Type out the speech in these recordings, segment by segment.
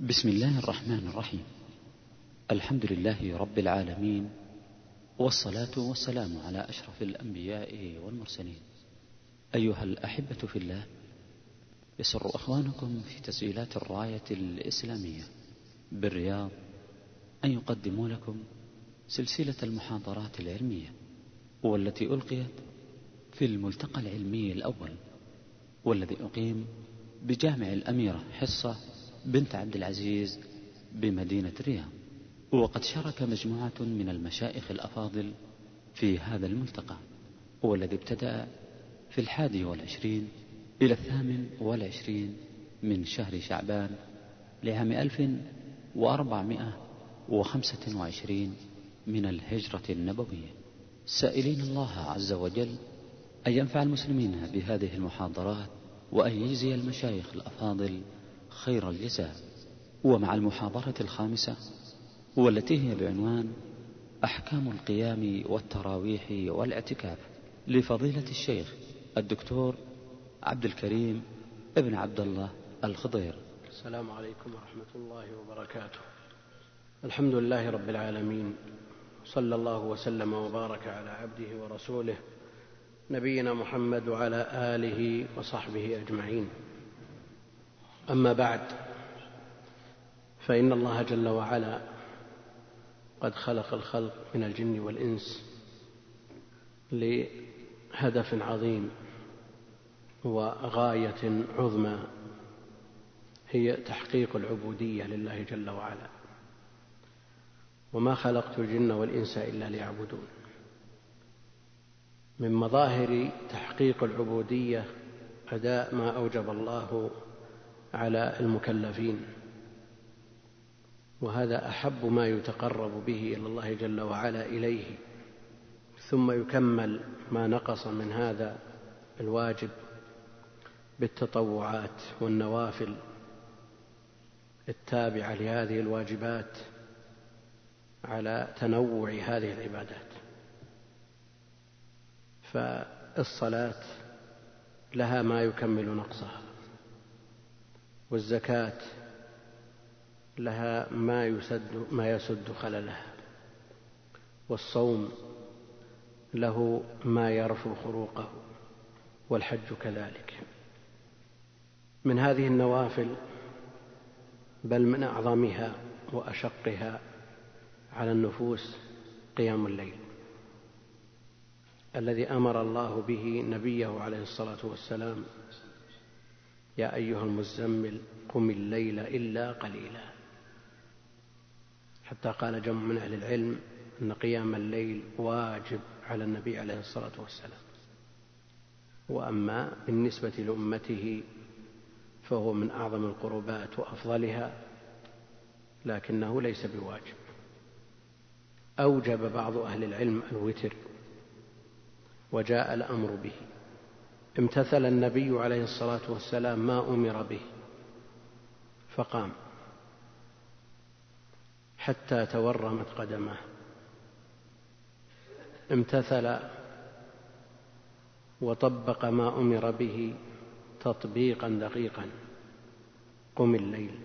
بسم الله الرحمن الرحيم. الحمد لله رب العالمين والصلاة والسلام على أشرف الأنبياء والمرسلين. أيها الأحبة في الله يسر أخوانكم في تسجيلات الراية الإسلامية بالرياض أن يقدموا لكم سلسلة المحاضرات العلمية والتي ألقيت في الملتقى العلمي الأول والذي أقيم بجامع الأميرة حصة بنت عبد العزيز بمدينة الرياض. وقد شارك مجموعة من المشايخ الأفاضل في هذا الملتقى والذي ابتدأ في الحادي والعشرين إلى الثامن والعشرين من شهر شعبان لعام ألف وأربعمائة وخمسة وعشرين من الهجرة النبوية. سائلين الله عز وجل أن ينفع المسلمين بهذه المحاضرات وأن يجزي المشايخ الأفاضل خير الجزاء ومع المحاضرة الخامسة والتي هي بعنوان أحكام القيام والتراويح والاعتكاف لفضيلة الشيخ الدكتور عبد الكريم ابن عبد الله الخضير. السلام عليكم ورحمة الله وبركاته. الحمد لله رب العالمين صلى الله وسلم وبارك على عبده ورسوله نبينا محمد وعلى آله وصحبه أجمعين. أما بعد فإن الله جل وعلا قد خلق الخلق من الجن والإنس لهدف عظيم وغاية عظمى هي تحقيق العبودية لله جل وعلا. وما خلقت الجن والإنس إلا ليعبدون. من مظاهر تحقيق العبودية أداء ما أوجب الله على المكلفين. وهذا أحب ما يتقرب به إلى الله جل وعلا إليه. ثم يكمل ما نقص من هذا الواجب بالتطوعات والنوافل التابعة لهذه الواجبات على تنوع هذه العبادات. فالصلاة لها ما يكمل نقصها. والزكاة لها ما يسد ما يسد خللها والصوم له ما يرفو خروقه والحج كذلك. من هذه النوافل بل من أعظمها وأشقها على النفوس قيام الليل الذي أمر الله به نبيه عليه الصلاة والسلام يا أيها المزمل قم الليل إلا قليلا. حتى قال جمع من أهل العلم أن قيام الليل واجب على النبي عليه الصلاة والسلام. وأما بالنسبة لأمته فهو من أعظم القربات وأفضلها لكنه ليس بواجب. أوجب بعض أهل العلم الوتر وجاء الأمر به. امتثل النبي عليه الصلاة والسلام ما أمر به فقام حتى تورمت قدماه. امتثل وطبق ما أمر به تطبيقا دقيقا قم الليل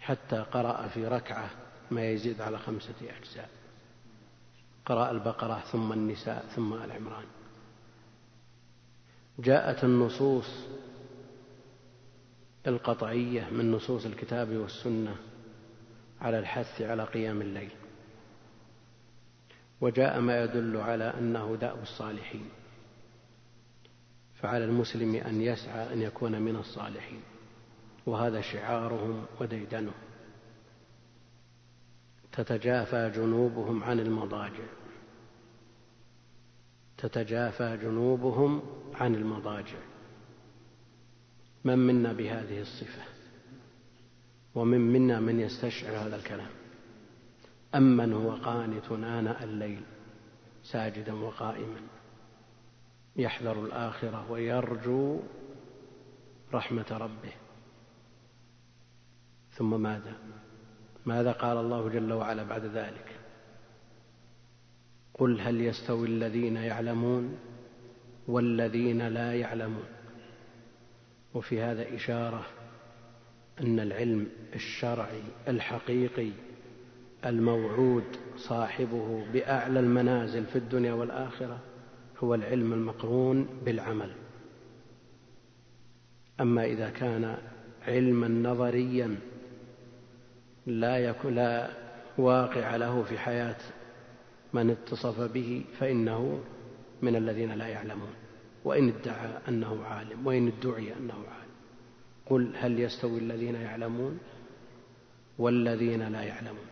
حتى قرأ في ركعة ما يزيد على خمسة أجزاء. قرأ البقرة ثم النساء ثم العمران. جاءت النصوص القطعية من نصوص الكتاب والسنة على الحث على قيام الليل. وجاء ما يدل على أنه دأب الصالحين. فعلى المسلم أن يسعى أن يكون من الصالحين. وهذا شعارهم وديدنهم. تتجافى جنوبهم عن المضاجع. تتجافى جنوبهم عن المضاجع. من منا بهذه الصفة؟ ومن منا من يستشعر هذا الكلام؟ أمن هو قانت آناء الليل ساجدا وقائما يحذر الآخرة ويرجو رحمة ربه. ثم ماذا؟ ماذا قال الله جل وعلا بعد ذلك؟ قل هل يستوي الذين يعلمون والذين لا يعلمون. وفي هذا إشارة أن العلم الشرعي الحقيقي الموعود صاحبه بأعلى المنازل في الدنيا والآخرة هو العلم المقرون بالعمل. أما إذا كان علما نظريا لا يكون لا واقع له في حياة من اتصف به فإنه من الذين لا يعلمون وإن ادعى أنه عالم وإن ادعي أنه عالم. قل هل يستوي الذين يعلمون والذين لا يعلمون.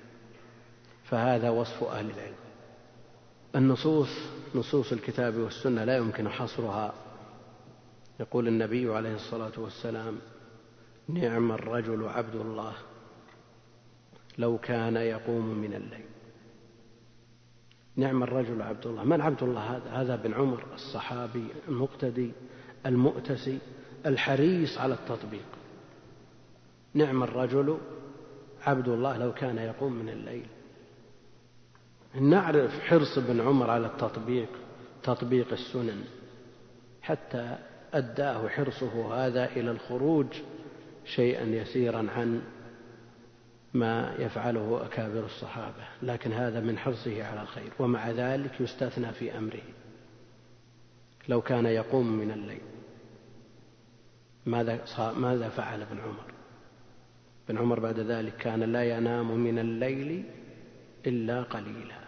فهذا وصف أهل العلم. النصوص نصوص الكتاب والسنة لا يمكن حصرها. يقول النبي عليه الصلاة والسلام نعم الرجل عبد الله لو كان يقوم من الليل. نعم الرجل عبد الله. من عبد الله هذا؟ هذا بن عمر الصحابي المقتدي المؤتسي الحريص على التطبيق. نعم الرجل عبد الله لو كان يقوم من الليل. نعرف حرص ابن عمر على التطبيق تطبيق السنن. حتى أداه حرصه هذا إلى الخروج شيئا يسيرا عن ما يفعله أكابر الصحابة لكن هذا من حرصه على الخير ومع ذلك يستثنى في أمره. لو كان يقوم من الليل ماذا ماذا فعل ابن عمر؟ ابن عمر بعد ذلك كان لا ينام من الليل إلا قليلا.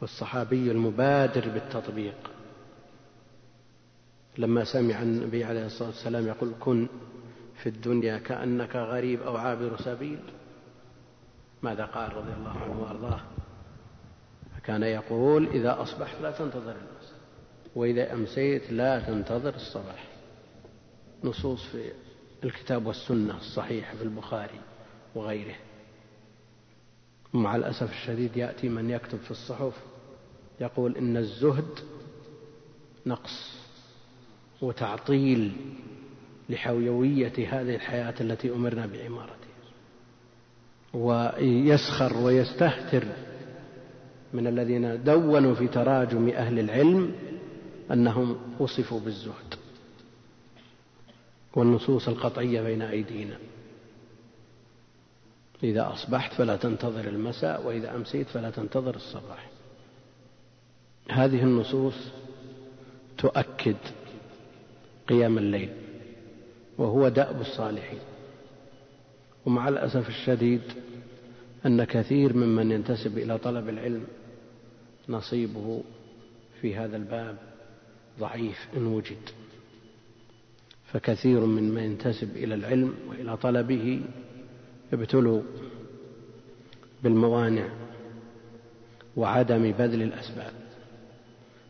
والصحابي المبادر بالتطبيق. لما سمع النبي عليه الصلاة والسلام يقول كن في الدنيا كأنك غريب أو عابر سبيل. ماذا قال رضي الله عنه وأرضاه؟ فكان يقول إذا أصبحت لا تنتظر المساء وإذا أمسيت لا تنتظر الصباح. نصوص في الكتاب والسنة الصحيحة في البخاري وغيره. ومع الأسف الشديد يأتي من يكتب في الصحف يقول إن الزهد نقص وتعطيل لحيوية هذه الحياة التي أمرنا بعمارتها ويسخر ويستهتر من الذين دونوا في تراجم أهل العلم أنهم وصفوا بالزهد والنصوص القطعية بين أيدينا. إذا أصبحت فلا تنتظر المساء وإذا أمسيت فلا تنتظر الصباح. هذه النصوص تؤكد قيام الليل وهو دأب الصالحين. ومع الأسف الشديد أن كثير ممن ينتسب إلى طلب العلم نصيبه في هذا الباب ضعيف إن وجد. فكثير من من ينتسب إلى العلم وإلى طلبه ابتلوا بالموانع وعدم بذل الأسباب.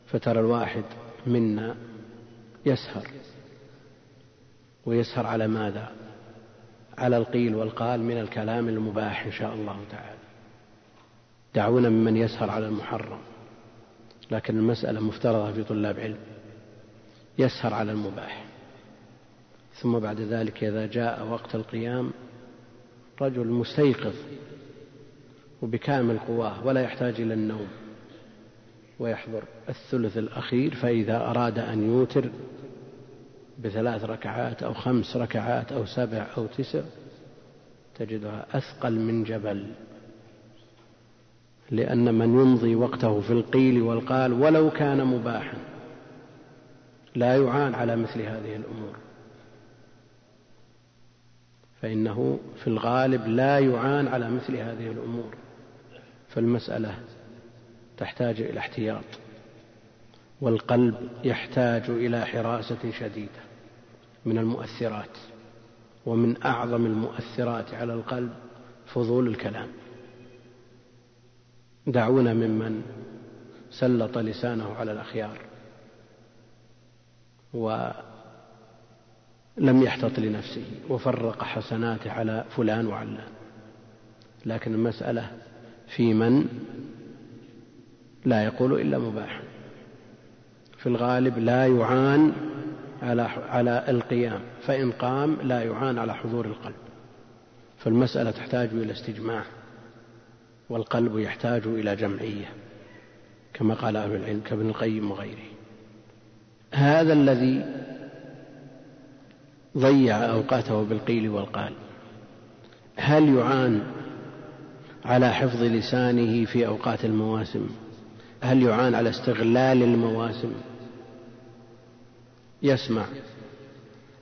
فترى الواحد منا يسهر ويسهر على ماذا؟ على القيل والقال من الكلام المباح إن شاء الله تعالى. دعونا ممن يسهر على المحرم لكن المسألة مفترضة في طلاب علم. يسهر على المباح. ثم بعد ذلك إذا جاء وقت القيام رجل مستيقظ وبكامل قواه ولا يحتاج إلى النوم ويحضر الثلث الأخير فإذا أراد أن يوتر بثلاث ركعات أو خمس ركعات أو سبع أو تسع تجدها أثقل من جبل. لأن من يمضي وقته في القيل والقال ولو كان مباحا لا يعان على مثل هذه الأمور. فإنه في الغالب لا يعان على مثل هذه الأمور. فالمسألة تحتاج إلى احتياط والقلب يحتاج إلى حراسة شديدة. من المؤثرات ومن أعظم المؤثرات على القلب فضول الكلام. دعونا ممن سلط لسانه على الأخيار ولم يحتط لنفسه وفرق حسناته على فلان وعلان. لكن المسألة في من لا يقول إلا مباحا في الغالب لا يعان على على القيام فإن قام لا يعان على حضور القلب. فالمسألة تحتاج إلى استجماع والقلب يحتاج إلى جمعية كما قال أهل العلم كابن القيم وغيره. هذا الذي ضيع أوقاته بالقيل والقال. هل يعان على حفظ لسانه في أوقات المواسم؟ هل يعان على استغلال المواسم؟ يسمع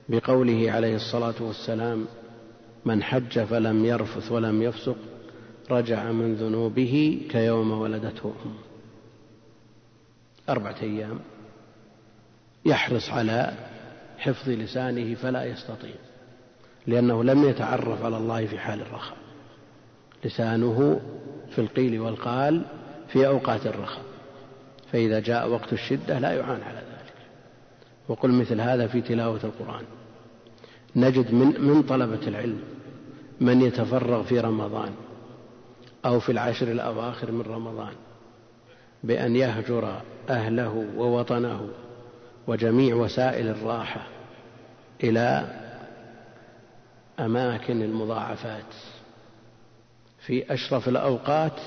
بقوله عليه الصلاة والسلام من حج فلم يرفث ولم يفسق رجع من ذنوبه كيوم ولدته أمه. أربعة أيام يحرص على حفظ لسانه فلا يستطيع لأنه لم يتعرف على الله في حال الرخاء. لسانه في القيل والقال في أوقات الرخاء فإذا جاء وقت الشدة لا يعان على ذلك. وقل مثل هذا في تلاوة القرآن. نجد من, من طلبة العلم من يتفرغ في رمضان أو في العشر الأواخر من رمضان بأن يهجر أهله ووطنه وجميع وسائل الراحة إلى أماكن المضاعفات في أشرف الأوقات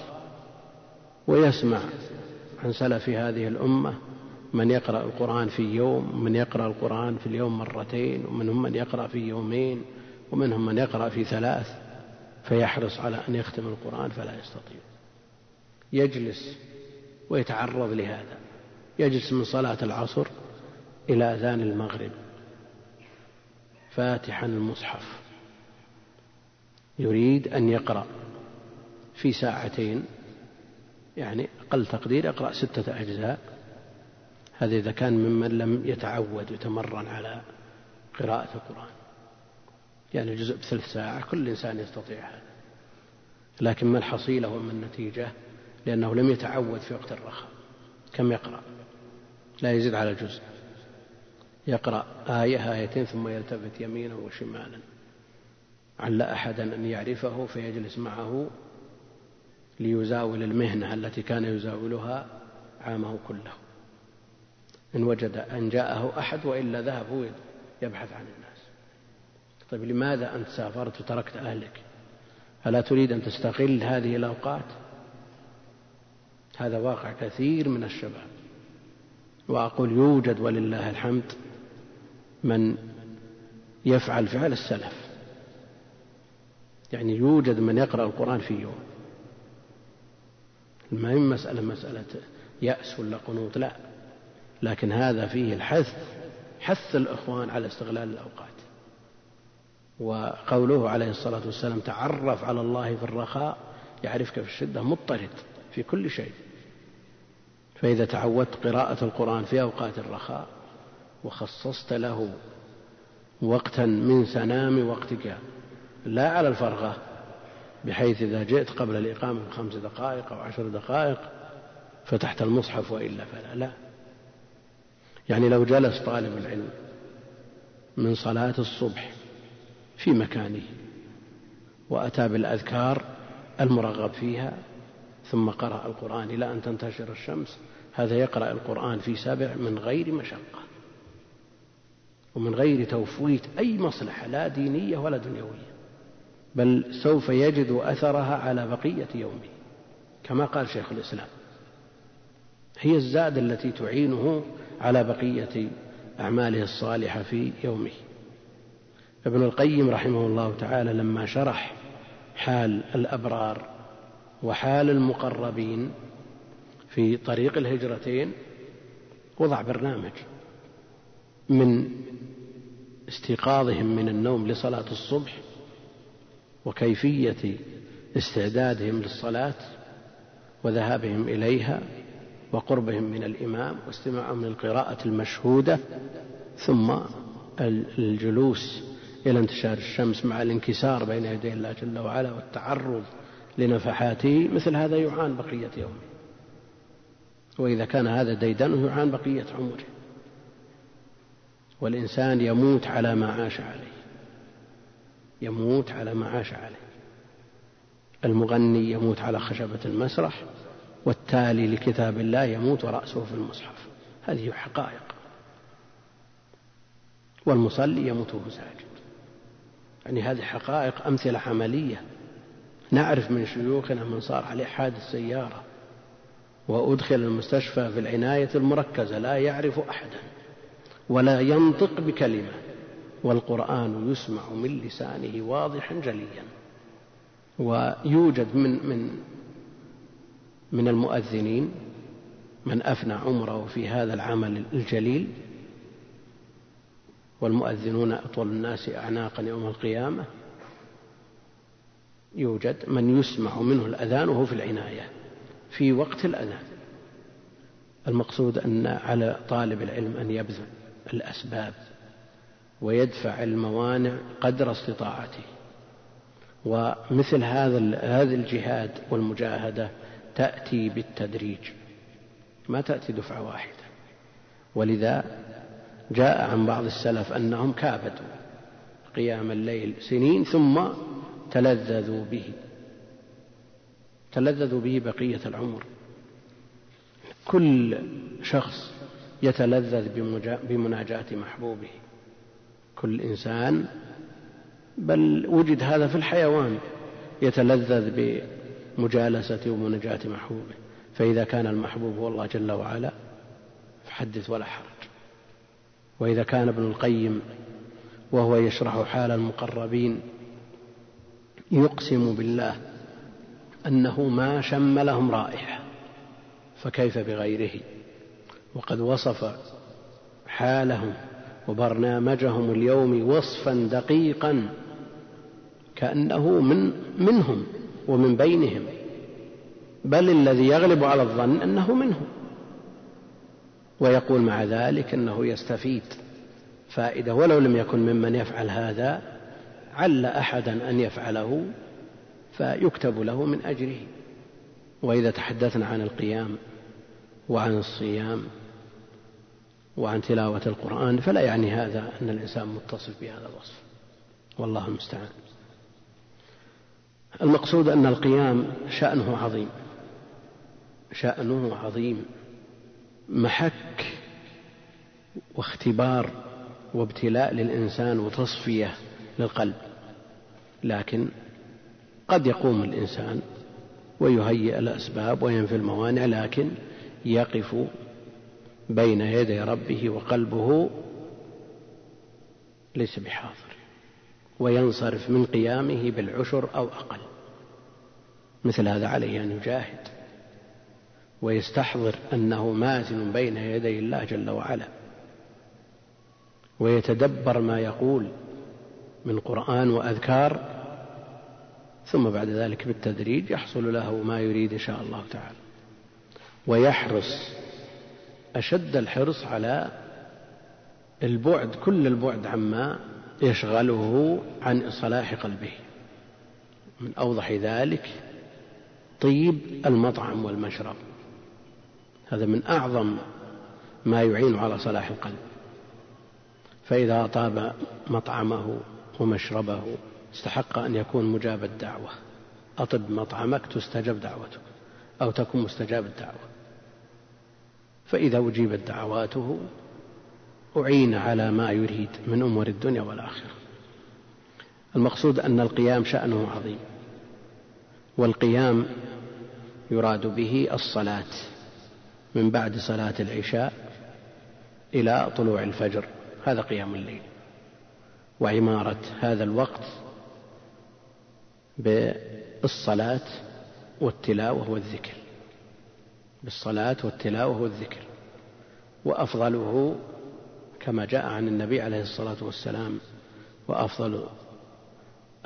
ويسمع عن سلف هذه الأمة من يقرأ القرآن في يوم من يقرأ القرآن في اليوم مرتين ومنهم من يقرأ في يومين ومنهم من يقرأ في ثلاث فيحرص على أن يختم القرآن فلا يستطيع. يجلس ويتعرض لهذا. يجلس من صلاة العصر إلى أذان المغرب. فاتحا المصحف. يريد أن يقرأ في ساعتين يعني أقل تقدير يقرأ ستة أجزاء. هذا إذا كان ممن لم يتعود يتمرن على قراءة القرآن. يعني جزء بثلث ساعة كل إنسان يستطيع هذا. لكن ما الحصيلة وما النتيجة؟ لأنه لم يتعود في وقت الرخاء. كم يقرأ؟ لا يزيد على جزء. يقرأ آية آيتين ثم يلتفت يمينا وشمالا. عل أحدا أن يعرفه فيجلس معه ليزاول المهنة التي كان يزاولها عامه كله. إن وجد أن جاءه أحد وإلا ذهب هو يبحث عن الناس. طيب لماذا أنت سافرت وتركت أهلك؟ ألا تريد أن تستغل هذه الأوقات؟ هذا واقع كثير من الشباب. وأقول يوجد ولله الحمد من يفعل فعل السلف. يعني يوجد من يقرأ القرآن في يوم. ما هي مسألة؟ مسألة يأس ولا قنوط؟ لا. لكن هذا فيه الحث حث الإخوان على استغلال الأوقات. وقوله عليه الصلاة والسلام تعرف على الله في الرخاء يعرفك في الشدة مضطرد في كل شيء. فإذا تعودت قراءة القرآن في أوقات الرخاء وخصصت له وقتا من سنام وقتك لا على الفرغة بحيث إذا جئت قبل الإقامة بخمس دقائق أو عشر دقائق فتحت المصحف وإلا فلا. لا. يعني لو جلس طالب العلم من صلاة الصبح في مكانه وأتى بالأذكار المرغب فيها ثم قرأ القرآن إلى أن تنتشر الشمس هذا يقرأ القرآن في سبع من غير مشقة ومن غير توفيت أي مصلحة لا دينية ولا دنيوية بل سوف يجد أثرها على بقية يومه كما قال شيخ الإسلام. هي الزاد التي تعينه على بقية أعماله الصالحة في يومه. ابن القيم رحمه الله تعالى لما شرح حال الأبرار وحال المقربين في طريق الهجرتين وضع برنامج من استيقاظهم من النوم لصلاة الصبح وكيفية استعدادهم للصلاة وذهابهم إليها وقربهم من الإمام واستماعهم للقراءة المشهودة ثم الجلوس إلى انتشار الشمس مع الانكسار بين يدي الله جل وعلا والتعرض لنفحاته مثل هذا يعان بقية يومه. وإذا كان هذا ديدنه يعان بقية عمره. والإنسان يموت على ما عاش عليه. يموت على ما عاش عليه. المغني يموت على خشبة المسرح. والتالي لكتاب الله يموت ورأسه في المصحف. هذه حقائق. والمصلي يموت وهو ساجد يعني هذه حقائق أمثلة عملية. نعرف من شيوخنا من صار عليه حادث سيارة وأدخل المستشفى في العناية المركزة لا يعرف أحدا ولا ينطق بكلمة والقرآن يسمع من لسانه واضحا جليا. ويوجد من من من المؤذنين من أفنى عمره في هذا العمل الجليل والمؤذنون أطول الناس أعناقا يوم القيامة. يوجد من يسمع منه الأذان وهو في العناية في وقت الأذان. المقصود أن على طالب العلم أن يبذل الأسباب ويدفع الموانع قدر استطاعته. ومثل هذا الجهاد والمجاهدة تأتي بالتدريج. ما تأتي دفعة واحدة. ولذا جاء عن بعض السلف أنهم كابدوا قيام الليل سنين ثم تلذذوا به. تلذذوا به بقية العمر. كل شخص يتلذذ بمناجاة محبوبه. كل إنسان بل وجد هذا في الحيوان يتلذذ بمجالسة ومناجاة محبوبه فإذا كان المحبوب هو الله جل وعلا فحدث ولا حرج. وإذا كان ابن القيم وهو يشرح حال المقربين يقسم بالله أنه ما شم لهم رائحة فكيف بغيره؟ وقد وصف حالهم وبرنامجهم اليوم وصفا دقيقا كأنه من منهم. ومن بينهم. بل الذي يغلب على الظن أنه منهم. ويقول مع ذلك أنه يستفيد. فائدة ولو لم يكن ممن يفعل هذا عل أحدا أن يفعله فيكتب له من أجره. وإذا تحدثنا عن القيام وعن الصيام وعن تلاوة القرآن فلا يعني هذا أن الإنسان متصف بهذا الوصف. والله المستعان. المقصود أن القيام شأنه عظيم. شأنه عظيم. محك واختبار وابتلاء للإنسان وتصفية للقلب. لكن قد يقوم الإنسان ويهيئ الأسباب وينفي الموانع لكن يقف بين يدي ربه وقلبه ليس بحاضر. وينصرف من قيامه بالعشر أو أقل. مثل هذا عليه أن يجاهد ويستحضر أنه مازن بين يدي الله جل وعلا ويتدبر ما يقول من قرآن وأذكار ثم بعد ذلك بالتدريج يحصل له ما يريد إن شاء الله تعالى. ويحرص أشد الحرص على البعد كل البعد عما يشغله عن صلاح قلبه. من أوضح ذلك طيب المطعم والمشرب. هذا من أعظم ما يعين على صلاح القلب. فإذا طاب مطعمه ومشربه استحق أن يكون مجاب الدعوة. أطب مطعمك تستجب دعوتك أو تكون مستجاب الدعوة. فإذا أجيبت دعواته أعين على ما يريد من أمور الدنيا والآخرة. المقصود أن القيام شأنه عظيم والقيام يراد به الصلاة من بعد صلاة العشاء إلى طلوع الفجر. هذا قيام الليل. وعمارة هذا الوقت بالصلاة والتلاوة والذكر بالصلاة والتلاوة والذكر وأفضله كما جاء عن النبي عليه الصلاة والسلام وأفضل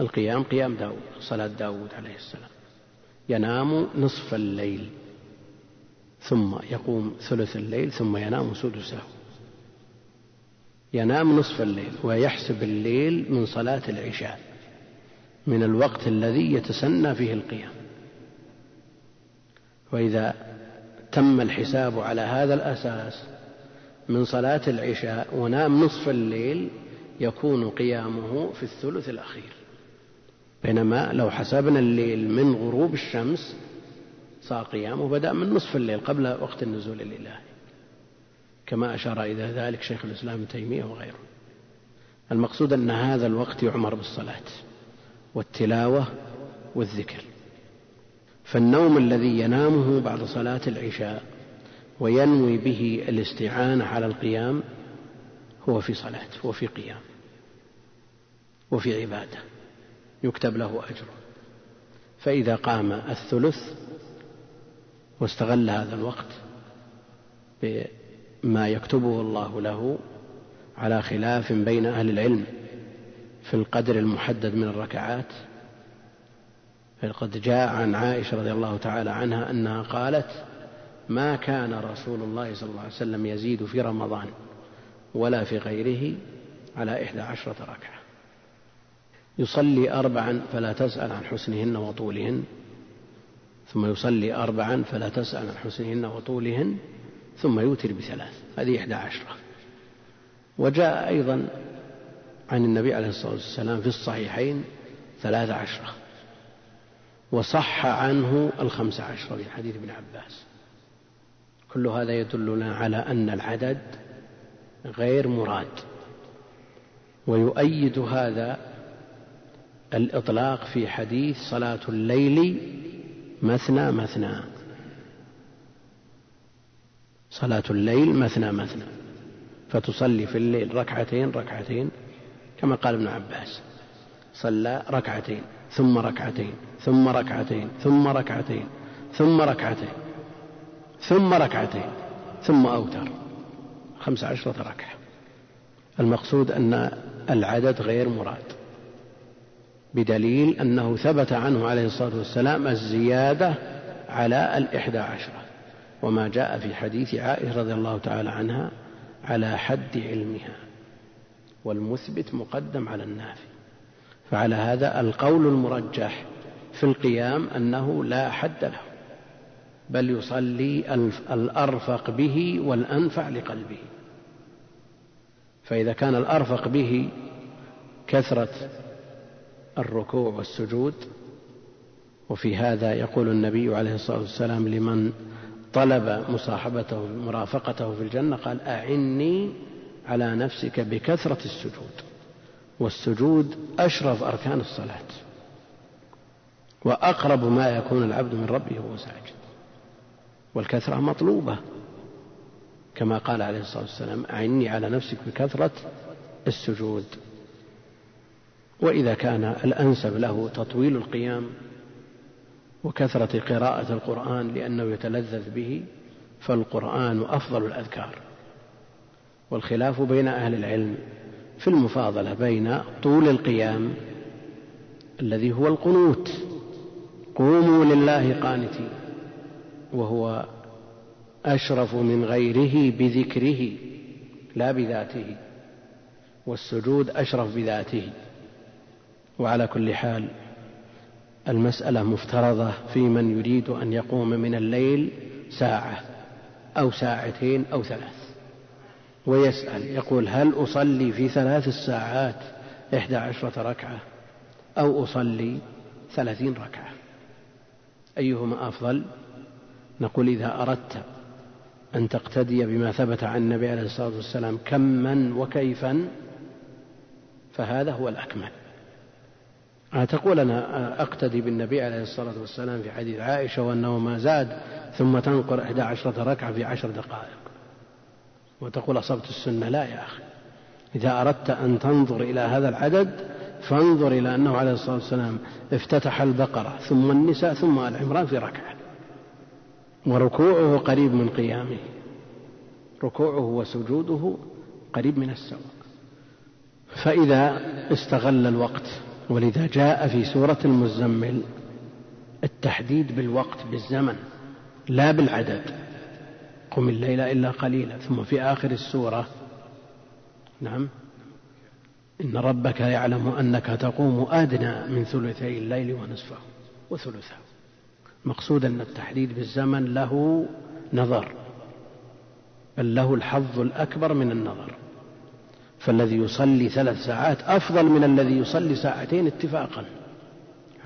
القيام قيام داود صلاة داود عليه السلام. ينام نصف الليل ثم يقوم ثلث الليل ثم ينام سدسه ينام نصف الليل ويحسب الليل من صلاة العشاء من الوقت الذي يتسنى فيه القيام. وإذا تم الحساب على هذا الأساس من صلاة العشاء ونام نصف الليل يكون قيامه في الثلث الأخير. بينما لو حسبنا الليل من غروب الشمس صار قيامه بدأ من نصف الليل قبل وقت النزول الإلهي. كما أشار إلى ذلك شيخ الإسلام ابن تيمية وغيره. المقصود أن هذا الوقت يعمر بالصلاة والتلاوة والذكر. فالنوم الذي ينامه بعد صلاة العشاء وينوي به الاستعانة على القيام هو في صلاة وفي قيام وفي عبادة يكتب له أجر. فإذا قام الثلث واستغل هذا الوقت بما يكتبه الله له على خلاف بين أهل العلم في القدر المحدد من الركعات فقد جاء عن عائشة رضي الله تعالى عنها أنها قالت ما كان رسول الله صلى الله عليه وسلم يزيد في رمضان ولا في غيره على إحدى عشرة ركعة. يصلي أربعا فلا تسأل عن حسنهن وطولهن ثم يصلي أربعا فلا تسأل عن حسنهن وطولهن ثم يوتر بثلاث. هذه إحدى عشرة. وجاء أيضا عن النبي عليه الصلاة والسلام في الصحيحين ثلاث عشرة وصح عنه الخمس عشرة في حديث ابن عباس. كل هذا يدلنا على أن العدد غير مراد ويؤيد هذا الإطلاق في حديث صلاة الليل مثنى مثنى. صلاة الليل مثنى مثنى فتصلي في الليل ركعتين ركعتين كما قال ابن عباس صلى ركعتين ثم ركعتين ثم ركعتين ثم ركعتين ثم ركعتين. ثم ركعتين ثم أوتر. خمس عشرة ركعة. المقصود أن العدد غير مراد. بدليل أنه ثبت عنه عليه الصلاة والسلام الزيادة على الإحدى عشرة. وما جاء في حديث عائشة رضي الله تعالى عنها على حد علمها. والمثبت مقدم على النافي. فعلى هذا القول المرجح في القيام أنه لا حد له. بل يصلي الأرفق به والأنفع لقلبه. فإذا كان الأرفق به كثرة الركوع والسجود وفي هذا يقول النبي عليه الصلاة والسلام لمن طلب مصاحبته مرافقته في الجنة قال أعني على نفسك بكثرة السجود والسجود أشرف أركان الصلاة وأقرب ما يكون العبد من ربه وهو ساجد. والكثرة مطلوبة. كما قال عليه الصلاة والسلام أعني على نفسك بكثرة السجود. وإذا كان الأنسب له تطويل القيام وكثرة قراءة القرآن لأنه يتلذذ به فالقرآن أفضل الأذكار. والخلاف بين أهل العلم في المفاضلة بين طول القيام الذي هو القنوت قوموا لله قانتين. وهو أشرف من غيره بذكره لا بذاته والسجود أشرف بذاته. وعلى كل حال المسألة مفترضة في من يريد أن يقوم من الليل ساعة أو ساعتين أو ثلاث. ويسأل يقول هل أصلي في ثلاث الساعات إحدى عشرة ركعة أو أصلي ثلاثين ركعة؟ أيهما أفضل؟ نقول إذا أردت أن تقتدي بما ثبت عن النبي عليه الصلاة والسلام كما وكيفا فهذا هو الأكمل. تقول أنا أقتدي بالنبي عليه الصلاة والسلام في حديث عائشة وأنه ما زاد ثم تنقر إحدى عشرة ركعة في عشر دقائق. وتقول أصبت السنة لا يا أخي. إذا أردت أن تنظر إلى هذا العدد فانظر إلى أنه عليه الصلاة والسلام افتتح البقرة ثم النساء ثم آل عمران في ركعة. وركوعه قريب من قيامه. ركوعه وسجوده قريب من السواء فإذا استغل الوقت ولذا جاء في سورة المزمل التحديد بالوقت بالزمن لا بالعدد. قم الليل إلا قليلا ثم في آخر السورة نعم إن ربك يعلم أنك تقوم أدنى من ثلثي الليل ونصفه وثلثه. مقصود أن التحديد بالزمن له نظر بل له الحظ الأكبر من النظر. فالذي يصلي ثلاث ساعات أفضل من الذي يصلي ساعتين اتفاقا.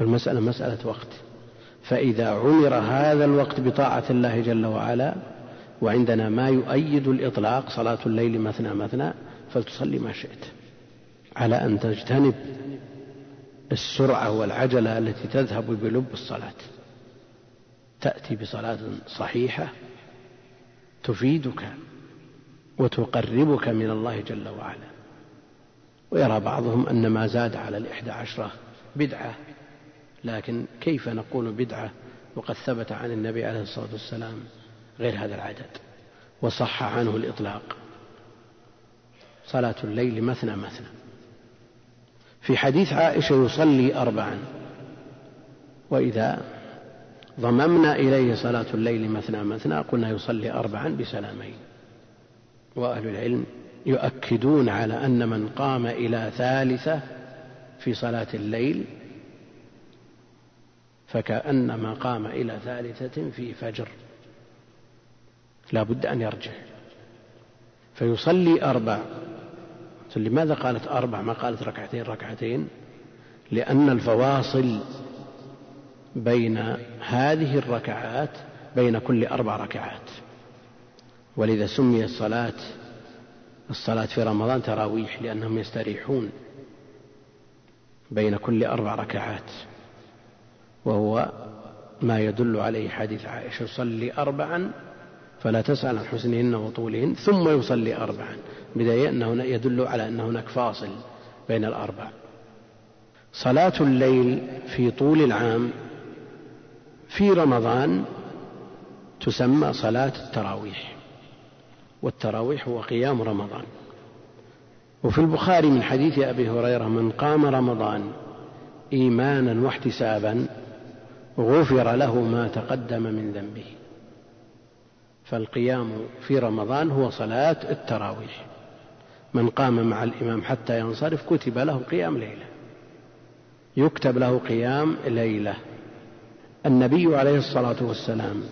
المسألة مسألة وقت. فإذا عمر هذا الوقت بطاعة الله جل وعلا وعندنا ما يؤيد الإطلاق صلاة الليل مثنى مثنى فلتصلي ما شئت. على أن تجتنب السرعة والعجلة التي تذهب بلب الصلاة. تأتي بصلاة صحيحة تفيدك وتقربك من الله جل وعلا. ويرى بعضهم أن ما زاد على الإحدى عشرة بدعة لكن كيف نقول بدعة وقد ثبت عن النبي عليه الصلاة والسلام غير هذا العدد؟ وصح عنه الإطلاق. صلاة الليل مثنى مثنى. في حديث عائشة يصلي أربعا وإذا ضممنا إليه صلاة الليل مثنى مثنى قلنا يصلي أربعا بسلامين. وأهل العلم يؤكدون على أن من قام إلى ثالثة في صلاة الليل فكأنما قام إلى ثالثة في فجر. لا بد أن يرجع. فيصلي أربع. لماذا قالت أربع؟ ما قالت ركعتين ركعتين. لأن الفواصل بين هذه الركعات بين كل أربع ركعات. ولذا سمي الصلاة الصلاة في رمضان تراويح لأنهم يستريحون بين كل أربع ركعات. وهو ما يدل عليه حديث عائشة يصلي أربعا فلا تسأل عن حسنهن وطولهن ثم يصلي أربعا. بداية أنه يدل على أن هناك فاصل بين الأربع. صلاة الليل في طول العام في رمضان تسمى صلاة التراويح والتراويح هو قيام رمضان. وفي البخاري من حديث أبي هريرة من قام رمضان إيمانا واحتسابا غفر له ما تقدم من ذنبه. فالقيام في رمضان هو صلاة التراويح. من قام مع الإمام حتى ينصرف كتب له قيام ليلة. يكتب له قيام ليلة. النبي عليه الصلاة والسلام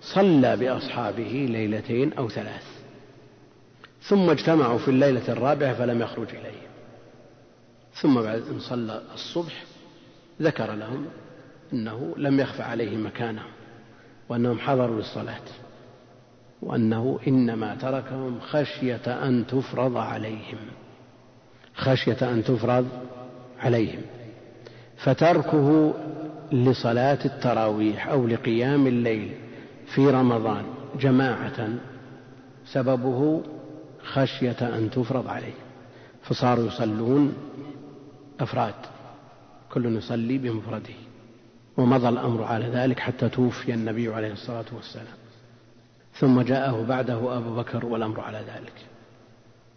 صلى بأصحابه ليلتين أو ثلاث ثم اجتمعوا في الليلة الرابعة فلم يخرج إليهم ثم بعد أن صلى الصبح ذكر لهم أنه لم يخف عليه مكانهم وأنهم حضروا للصلاة وأنه إنما تركهم خشية أن تفرض عليهم خشية أن تفرض عليهم. فتركه لصلاة التراويح أو لقيام الليل في رمضان جماعة. سببه خشية أن تفرض عليهم فصاروا يصلون أفراد. كل يصلي بمفرده. ومضى الأمر على ذلك حتى توفي النبي عليه الصلاة والسلام. ثم جاءه بعده أبو بكر والأمر على ذلك.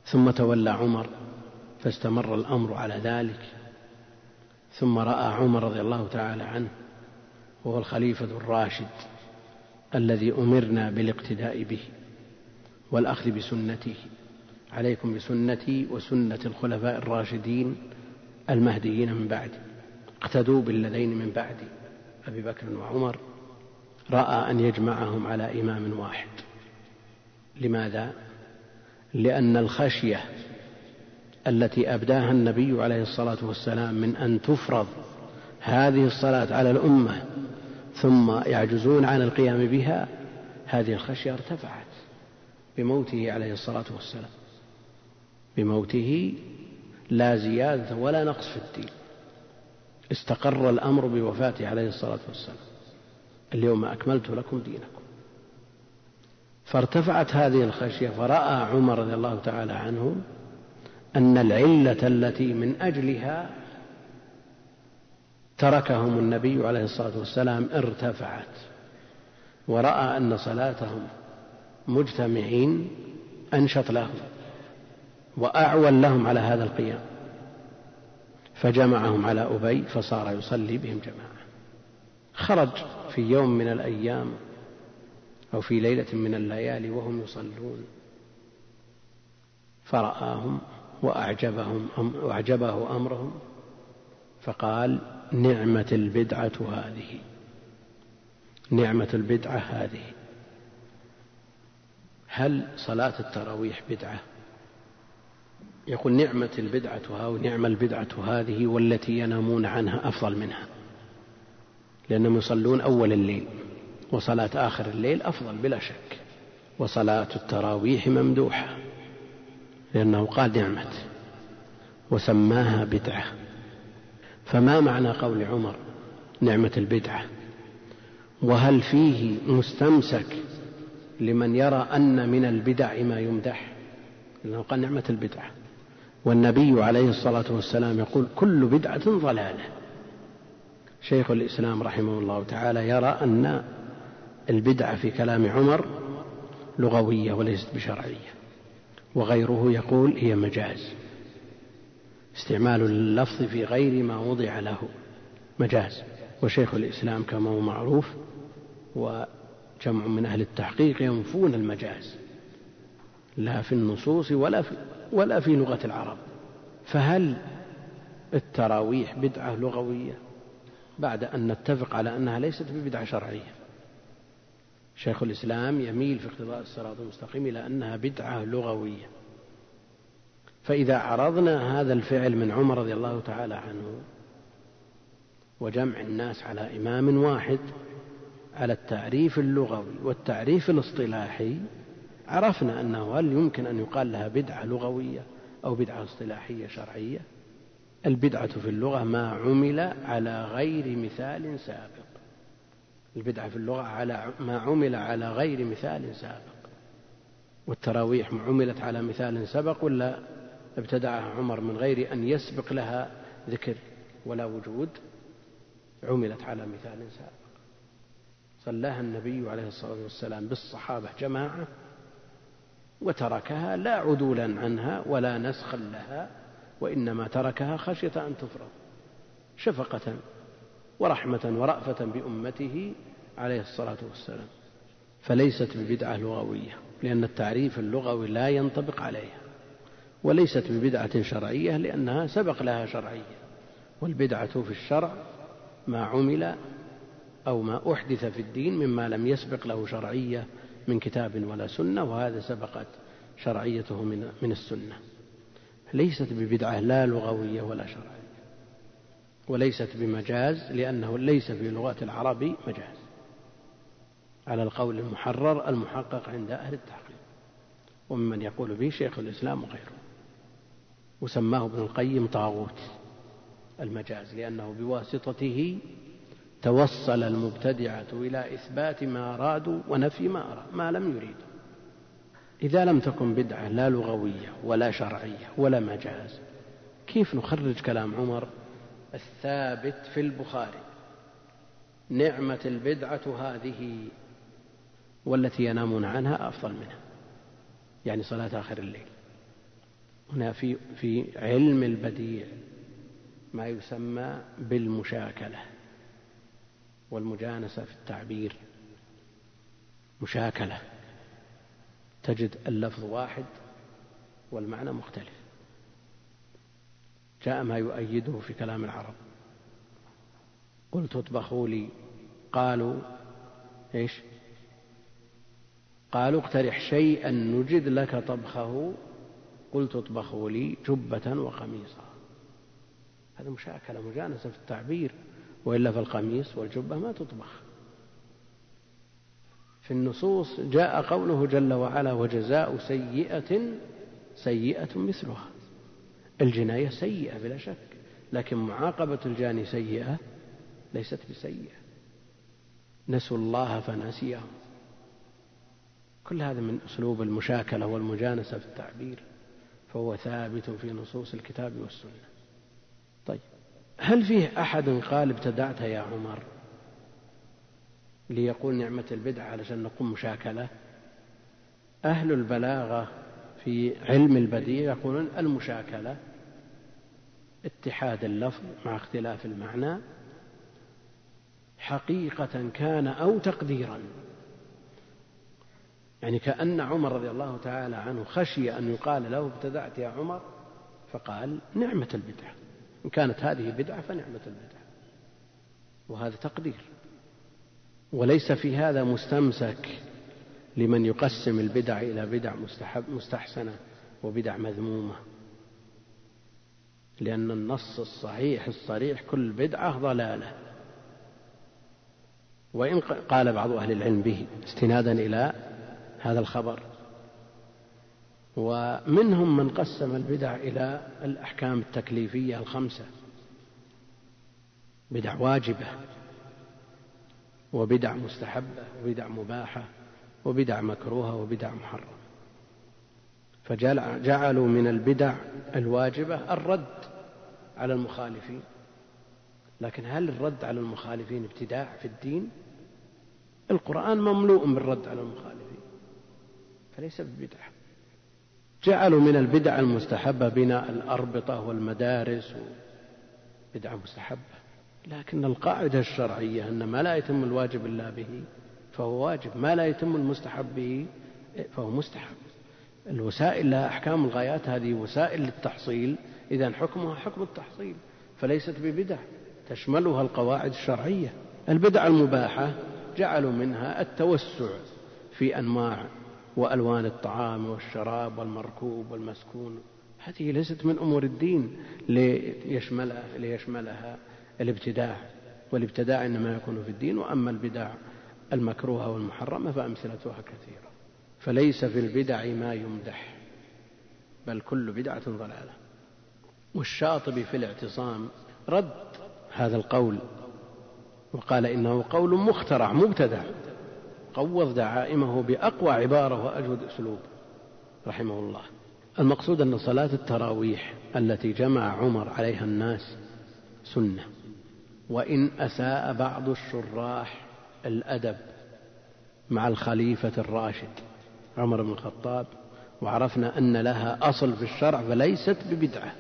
ثم تولى عمر فاستمر الأمر على ذلك. ثم رأى عمر رضي الله تعالى عنه وهو الخليفة الراشد الذي أمرنا بالاقتداء به والأخذ بسنته. عليكم بسنتي وسنة الخلفاء الراشدين المهديين من بعدي اقتدوا بالذين من بعدي أبي بكر وعمر. رأى أن يجمعهم على إمام واحد. لماذا؟ لأن الخشية التي أبداها النبي عليه الصلاة والسلام من أن تفرض هذه الصلاة على الأمة ثم يعجزون عن القيام بها هذه الخشية ارتفعت بموته عليه الصلاة والسلام. بموته لا زيادة ولا نقص في الدين. استقر الأمر بوفاته عليه الصلاة والسلام. اليوم أكملت لكم دينكم. فارتفعت هذه الخشية فرأى عمر رضي الله تعالى عنه أن العلة التي من أجلها تركهم النبي عليه الصلاة والسلام ارتفعت ورأى أن صلاتهم مجتمعين أنشط لهم وأعول لهم على هذا القيام. فجمعهم على أبي فصار يصلي بهم جماعة. خرج في يوم من الأيام أو في ليلة من الليالي وهم يصلون فرآهم وأعجبهم وأعجبه أمرهم فقال نعمة البدعة هذه نعمة البدعة هذه. هل صلاة التراويح بدعة؟ يقول نعمة البدعة ها ونعم البدعة هذه والتي ينامون عنها أفضل منها لأنهم يصلون أول الليل وصلاة آخر الليل أفضل بلا شك وصلاة التراويح ممدوحة. لأنه قال نعمة وسماها بدعة. فما معنى قول عمر نعمة البدعة؟ وهل فيه مستمسك لمن يرى أن من البدع ما يمدح؟ لأنه قال نعمة البدعة. والنبي عليه الصلاة والسلام يقول كل بدعة ضلالة. شيخ الإسلام رحمه الله تعالى يرى أن البدعة في كلام عمر لغوية وليست بشرعية. وغيره يقول هي مجاز. استعمال اللفظ في غير ما وضع له. مجاز. وشيخ الإسلام كما هو معروف وجمع من أهل التحقيق ينفون المجاز. لا في النصوص ولا في, ولا في لغة العرب. فهل التراويح بدعة لغوية بعد أن نتفق على أنها ليست ببدعة شرعية؟ شيخ الإسلام يميل في اقتضاء الصراط المستقيم إلى أنها بدعة لغوية. فإذا عرضنا هذا الفعل من عمر رضي الله تعالى عنه وجمع الناس على إمام واحد على التعريف اللغوي والتعريف الاصطلاحي عرفنا أنه هل يمكن أن يقال لها بدعة لغوية أو بدعة اصطلاحية شرعية؟ البدعة في اللغة ما عمل على غير مثال سابق. البدعة في اللغة على ما عمل على غير مثال سابق. والتراويح عملت على مثال سبق ولا ابتدعها عمر من غير أن يسبق لها ذكر ولا وجود؟ عملت على مثال سابق. صلاها النبي عليه الصلاة والسلام بالصحابة جماعة وتركها لا عدولا عنها ولا نسخا لها وإنما تركها خشية أن تفرض شفقة ورحمة ورأفة بأمته عليه الصلاة والسلام. فليست ببدعة لغوية لأن التعريف اللغوي لا ينطبق عليها وليست ببدعة شرعية لأنها سبق لها شرعية. والبدعة في الشرع ما عمل أو ما أحدث في الدين مما لم يسبق له شرعية من كتاب ولا سنة وهذا سبقت شرعيته من السنة. ليست ببدعة لا لغوية ولا شرعية. وليست بمجاز لأنه ليس في لغة العرب مجاز. على القول المحرر المحقق عند أهل التحقيق. وممن يقول به شيخ الإسلام وغيره. وسماه ابن القيم طاغوت المجاز لأنه بواسطته توصل المبتدعة إلى إثبات ما أرادوا ونفي ما أراد ما لم يريدوا. إذا لم تكن بدعة لا لغوية ولا شرعية ولا مجاز كيف نخرج كلام عمر الثابت في البخاري. نعمة البدعة هذه والتي ينامون عنها أفضل منها يعني صلاة آخر الليل. هنا في في علم البديع ما يسمى بالمشاكلة والمجانسة في التعبير. مشاكلة تجد اللفظ واحد والمعنى مختلف. جاء ما يؤيده في كلام العرب. قلت اطبخوا لي. قالوا إيش؟ قالوا اقترح شيئا نجد لك طبخه. قلت اطبخوا لي جبة وقميصا. هذا مشاكلة مجانسة في التعبير. وإلا في القميص والجبة ما تطبخ. في النصوص جاء قوله جل وعلا وجزاء سيئة سيئة مثلها. الجناية سيئة بلا شك لكن معاقبة الجاني سيئة ليست بسيئة. نسوا الله فنسيهم. كل هذا من أسلوب المشاكلة والمجانسة في التعبير فهو ثابت في نصوص الكتاب والسنة. طيب هل فيه أحد قال ابتدعتها يا عمر ليقول نعمة البدعة علشان نقوم مشاكلة؟ أهل البلاغة في علم البديع يقولون المشاكلة. اتحاد اللفظ مع اختلاف المعنى حقيقة كان أو تقديرا. يعني كأن عمر رضي الله تعالى عنه خشي أن يقال له ابتدعت يا عمر فقال نعمة البدعة. إن كانت هذه بدعة فنعمة البدعة. وهذا تقدير. وليس في هذا مستمسك لمن يقسم البدع إلى بدع مستحب مستحسنة وبدع مذمومة. لأن النص الصحيح الصريح كل بدعة ضلالة. وإن قال بعض أهل العلم به استنادا إلى هذا الخبر. ومنهم من قسم البدع إلى الأحكام التكليفية الخمسة. بدع واجبة وبدع مستحبة وبدع مباحة وبدع مكروهة وبدع محرمة. فجعلوا من البدع الواجبة الرد. على المخالفين. لكن هل الرد على المخالفين ابتداع في الدين؟ القرآن مملوء بالرد على المخالفين فليس ببدعة. جعلوا من البدع المستحبة بناء الأربطة والمدارس. بدعة مستحبة لكن القاعدة الشرعية أن ما لا يتم الواجب إلا به فهو واجب ما لا يتم المستحب به فهو مستحب. الوسائل لها أحكام الغايات هذه وسائل للتحصيل إذا حكمها حكم التحصيل فليست ببدع. تشملها القواعد الشرعية. البدع المباحة جعلوا منها التوسع في أنواع وألوان الطعام والشراب والمركوب والمسكون. هذه ليست من أمور الدين ليشملها, ليشملها الابتداع. والابتداع إنما يكون في الدين وأما البدع المكروهة والمحرمة فأمثلتها كثيرة. فليس في البدع ما يمدح بل كل بدعة ضلالة. والشاطبي في الاعتصام رد هذا القول وقال إنه قول مخترع مبتدع. قوض دعائمه بأقوى عبارة وأجود أسلوب رحمه الله. المقصود أن صلاة التراويح التي جمع عمر عليها الناس سنة. وإن أساء بعض الشراح الأدب مع الخليفة الراشد عمر بن الخطاب وعرفنا أن لها أصل في الشرع فليست ببدعة.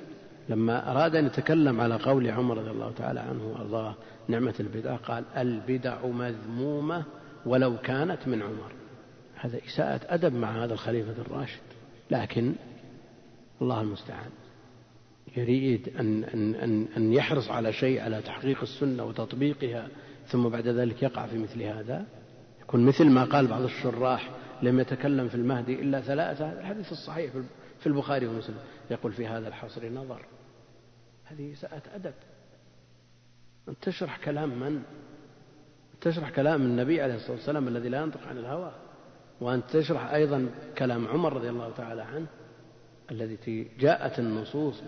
لما أراد أن يتكلم على قول عمر رضي الله تعالى عنه وأرضاه نعمة البدعة قال البدع مذمومة ولو كانت من عمر. هذا إساءة أدب مع هذا الخليفة الراشد. لكن الله المستعان. يريد أن, أن, أن, أن يحرص على شيء على تحقيق السنة وتطبيقها ثم بعد ذلك يقع في مثل هذا. يكون مثل ما قال بعض الشراح لم يتكلم في المهدي إلا ثلاثة. الحديث الصحيح في البخاري ومسلم. يقول في هذا الحصر نظر. هذه إساءة أدب. أن تشرح كلام من؟ تشرح كلام النبي عليه الصلاة والسلام الذي لا ينطق عن الهوى. وأن تشرح أيضا كلام عمر رضي الله تعالى عنه الذي جاءت النصوص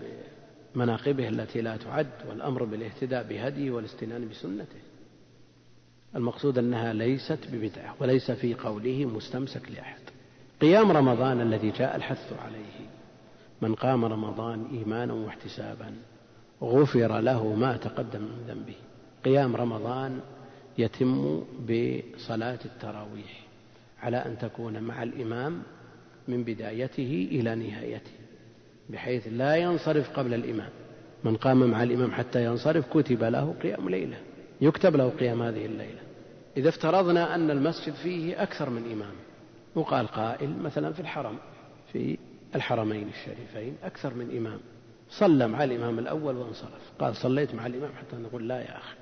بمناقبه التي لا تعد والأمر بالاهتداء بهديه والاستنان بسنته. المقصود أنها ليست ببدعة وليس في قوله مستمسك لأحد. قيام رمضان الذي جاء الحث عليه. من قام رمضان إيمانا واحتسابا. غفر له ما تقدم من ذنبه. قيام رمضان يتم بصلاة التراويح على أن تكون مع الإمام من بدايته إلى نهايته بحيث لا ينصرف قبل الإمام. من قام مع الإمام حتى ينصرف كتب له قيام ليلة يكتب له قيام هذه الليلة. إذا افترضنا أن المسجد فيه أكثر من إمام وقال قائل مثلا في الحرم في الحرمين الشريفين أكثر من إمام صلى مع الإمام الأول وانصرف. قال صليت مع الإمام حتى نقول لا يا أخي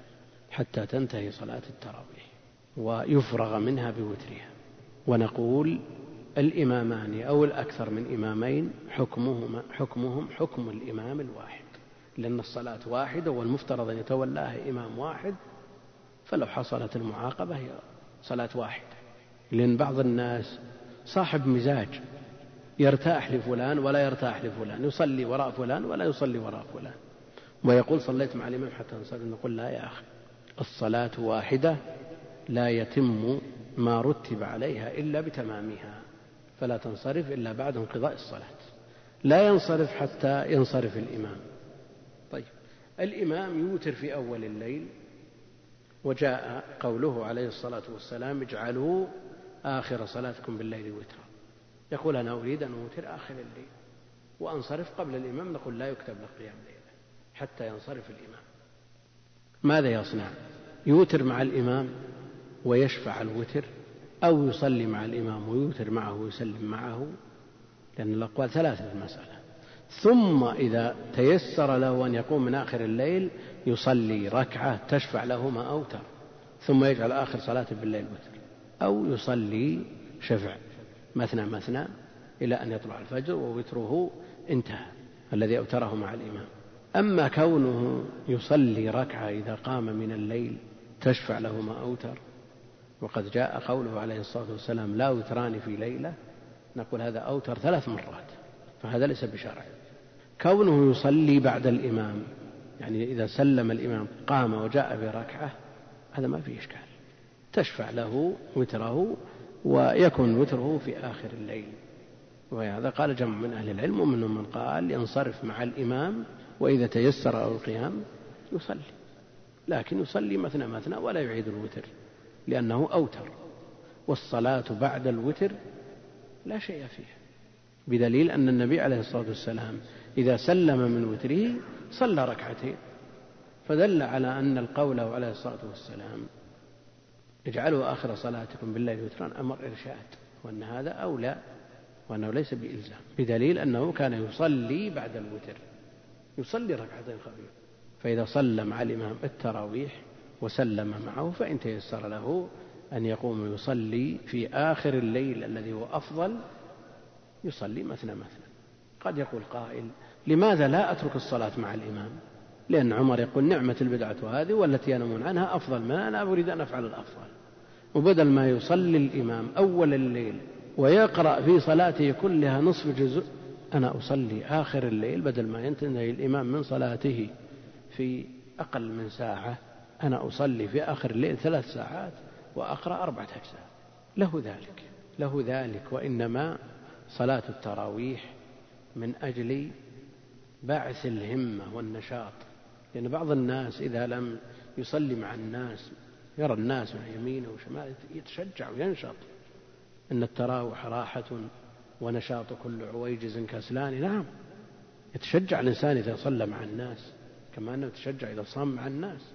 حتى تنتهي صلاة التراويح ويفرغ منها بوترها. ونقول الإمامان أو الأكثر من إمامين حكمهما حكمهم حكم الإمام الواحد. لأن الصلاة واحدة والمفترض أن يتولاها إمام واحد فلو حصلت المعاقبة هي صلاة واحدة. لأن بعض الناس صاحب مزاج يرتاح لفلان ولا يرتاح لفلان يصلي وراء فلان ولا يصلي وراء فلان. ويقول صليت مع الإمام حتى انصرف نقول لا يا أخي الصلاة واحدة لا يتم ما رتب عليها إلا بتمامها فلا تنصرف إلا بعد انقضاء الصلاة. لا ينصرف حتى ينصرف الإمام. طيب الإمام يوتر في أول الليل وجاء قوله عليه الصلاة والسلام اجعلوا آخر صلاتكم بالليل وترا. يقول أنا أريد أن أوتر آخر الليل وأنصرف قبل الإمام نقول لا يكتب له قيام ليلة حتى ينصرف الإمام. ماذا يصنع؟ يوتر مع الإمام ويشفع الوتر أو يصلي مع الإمام ويوتر معه ويسلم معه لأن الأقوال ثلاثة في المسألة. ثم إذا تيسر له أن يقوم من آخر الليل يصلي ركعة تشفع له ما أوتر ثم يجعل آخر صلاته بالليل وتر أو يصلي شفع. مثنى مثنى إلى أن يطلع الفجر ووتره انتهى الذي أوتره مع الإمام. أما كونه يصلي ركعة إذا قام من الليل تشفع له ما أوتر وقد جاء قوله عليه الصلاة والسلام لا وتران في ليلة نقول هذا أوتر ثلاث مرات فهذا ليس بشرع كونه يصلي بعد الإمام يعني إذا سلم الإمام قام وجاء بركعة هذا ما فيه إشكال. تشفع له وتره ويكون وتره في آخر الليل. وهذا قال جمع من أهل العلم ومنهم من قال ينصرف مع الإمام وإذا تيسر له القيام يصلي. لكن يصلي مثنى مثنى ولا يعيد الوتر لأنه أوتر. والصلاة بعد الوتر لا شيء فيها. بدليل أن النبي عليه الصلاة والسلام إذا سلم من وتره صلى ركعتين. فدل على أن القول عليه الصلاة والسلام اجعلوا آخر صلاتكم بالليل وترا أمر إرشاد. وأن هذا أولى وأنه ليس بإلزام. بدليل أنه كان يصلي بعد الوتر. يصلي ركعتين خفيفة فإذا صلى مع الإمام التراويح وسلم معه فإن تيسر له أن يقوم يصلي في آخر الليل الذي هو أفضل يصلي مثنى مثنى. قد يقول قائل لماذا لا أترك الصلاة مع الإمام؟ لأن عمر يقول نعمة البدعة هذه والتي ينمون عنها أفضل ما أنا أريد أن أفعل الأفضل. وبدل ما يصلي الإمام أول الليل ويقرأ في صلاته كلها نصف جزء أنا أصلي آخر الليل بدل ما ينتهي الإمام من صلاته في أقل من ساعة أنا أصلي في آخر الليل ثلاث ساعات وأقرأ أربعة أجزاء. له ذلك له ذلك وإنما صلاة التراويح من أجل بعث الهمة والنشاط. لأن يعني بعض الناس إذا لم يصلي مع الناس يرى الناس من يمينه وشماله يتشجع وينشط. إن التراوح راحة ونشاط كل عويجز كسلان. نعم يتشجع الإنسان إذا صلى مع الناس كما أنه يتشجع إذا صام مع الناس.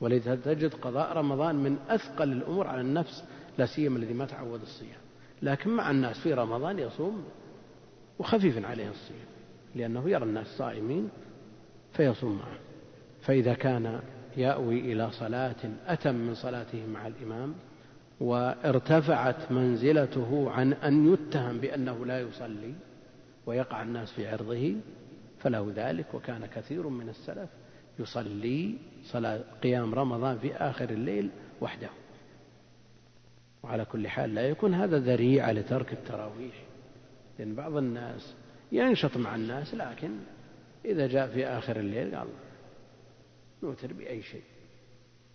ولذا تجد قضاء رمضان من أثقل الأمور على النفس لا سيما الذي ما تعود الصيام. لكن مع الناس في رمضان يصوم وخفيف عليه الصيام لأنه يرى الناس صائمين فيصوم معهم فإذا كان يأوي إلى صلاة أتم من صلاته مع الإمام وارتفعت منزلته عن أن يتهم بأنه لا يصلي ويقع الناس في عرضه فله ذلك وكان كثير من السلف يصلي صلاة قيام رمضان في آخر الليل وحده. وعلى كل حال لا يكون هذا ذريعة لترك التراويح لأن بعض الناس ينشط مع الناس لكن إذا جاء في آخر الليل قال نوتر بأي شيء.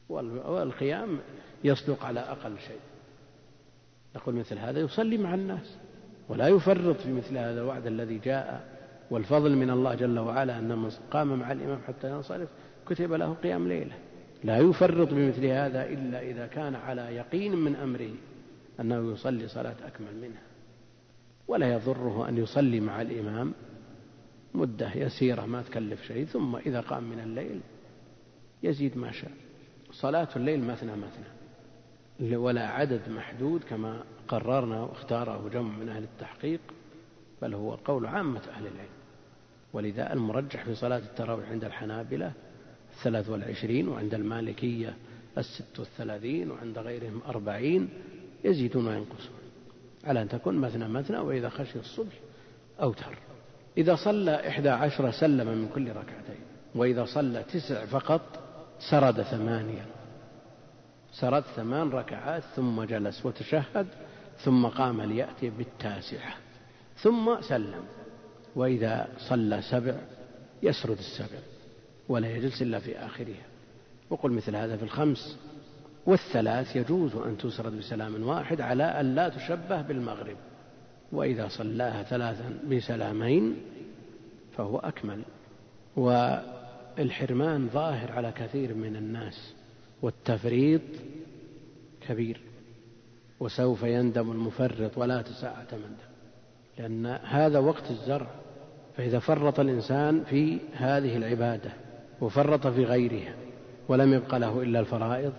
والقيام يصدق على أقل شيء. نقول مثل هذا يصلي مع الناس ولا يفرط في مثل هذا الوعد الذي جاء. والفضل من الله جل وعلا أن من قام مع الإمام حتى ينصرف كتب له قيام ليلة. لا يفرط بمثل هذا إلا إذا كان على يقين من أمره أنه يصلي صلاة أكمل منها. ولا يضره أن يصلي مع الإمام مدة يسيرة ما تكلف شيء ثم إذا قام من الليل يزيد ما شاء. صلاة الليل مثنى مثنى. ولا عدد محدود كما قررنا واختاره جمع من أهل التحقيق بل هو قول عامة أهل العلم. ولذا المرجح في صلاة التراويح عند الحنابلة الثلاث والعشرين وعند المالكية الست والثلاثين وعند غيرهم أربعين يزيدون وينقصون. على أن تكون مثنى مثنى وإذا خشي الصبح أوتر. إذا صلى إحدى عشرة سلم من كل ركعتين وإذا صلى تسع فقط سرد ثمانيا سرد ثمان ركعات ثم جلس وتشهد ثم قام ليأتي بالتاسعة. ثم سلم. وإذا صلى سبع يسرد السبع ولا يجلس إلا في آخرها. وقل مثل هذا في الخمس. والثلاث يجوز أن تسرد بسلام واحد على أن لا تشبه بالمغرب. وإذا صلاها ثلاثا بسلامين فهو أكمل. والحرمان ظاهر على كثير من الناس والتفريط كبير وسوف يندم المفرط ولا تساعة مندم لأن هذا وقت الزرع فإذا فرط الإنسان في هذه العبادة وفرط في غيرها ولم يبق له إلا الفرائض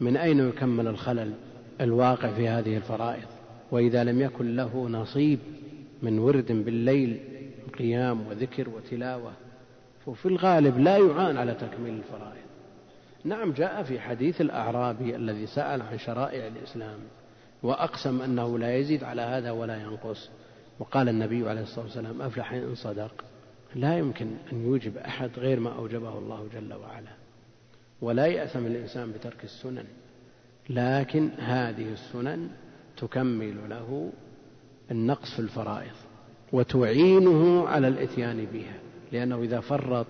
من أين يكمل الخلل الواقع في هذه الفرائض؟ وإذا لم يكن له نصيب من ورد بالليل قيام وذكر وتلاوة ففي الغالب لا يعان على تكميل الفرائض. نعم جاء في حديث الأعرابي الذي سأل عن شرائع الإسلام وأقسم أنه لا يزيد على هذا ولا ينقص. وقال النبي عليه الصلاة والسلام أفلح إن صدق. لا يمكن أن يوجب أحد غير ما أوجبه الله جل وعلا. ولا يأثم الإنسان بترك السنن لكن هذه السنن تكمل له النقص في الفرائض وتعينه على الإتيان بها. لأنه إذا فرط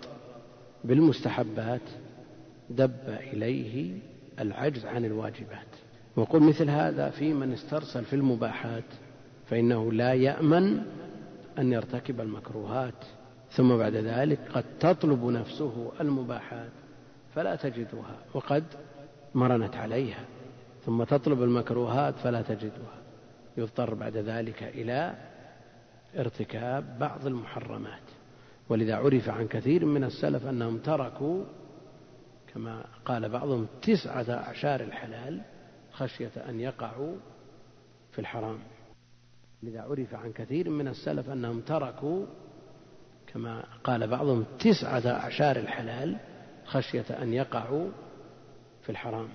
بالمستحبات دب إليه العجز عن الواجبات. وقل مثل هذا في من استرسل في المباحات فإنه لا يأمن أن يرتكب المكروهات. ثم بعد ذلك قد تطلب نفسه المباحات فلا تجدها وقد مرنت عليها. ثم تطلب المكروهات فلا تجدها. يضطر بعد ذلك إلى ارتكاب بعض المحرمات. ولذا عرف عن كثير من السلف أنهم تركوا كما قال بعضهم تسعة أعشار الحلال خشية أن يقعوا في الحرام. لذا عرف عن كثير من السلف أنهم تركوا كما قال بعضهم تسعة أعشار الحلال خشية أن يقعوا في الحرام.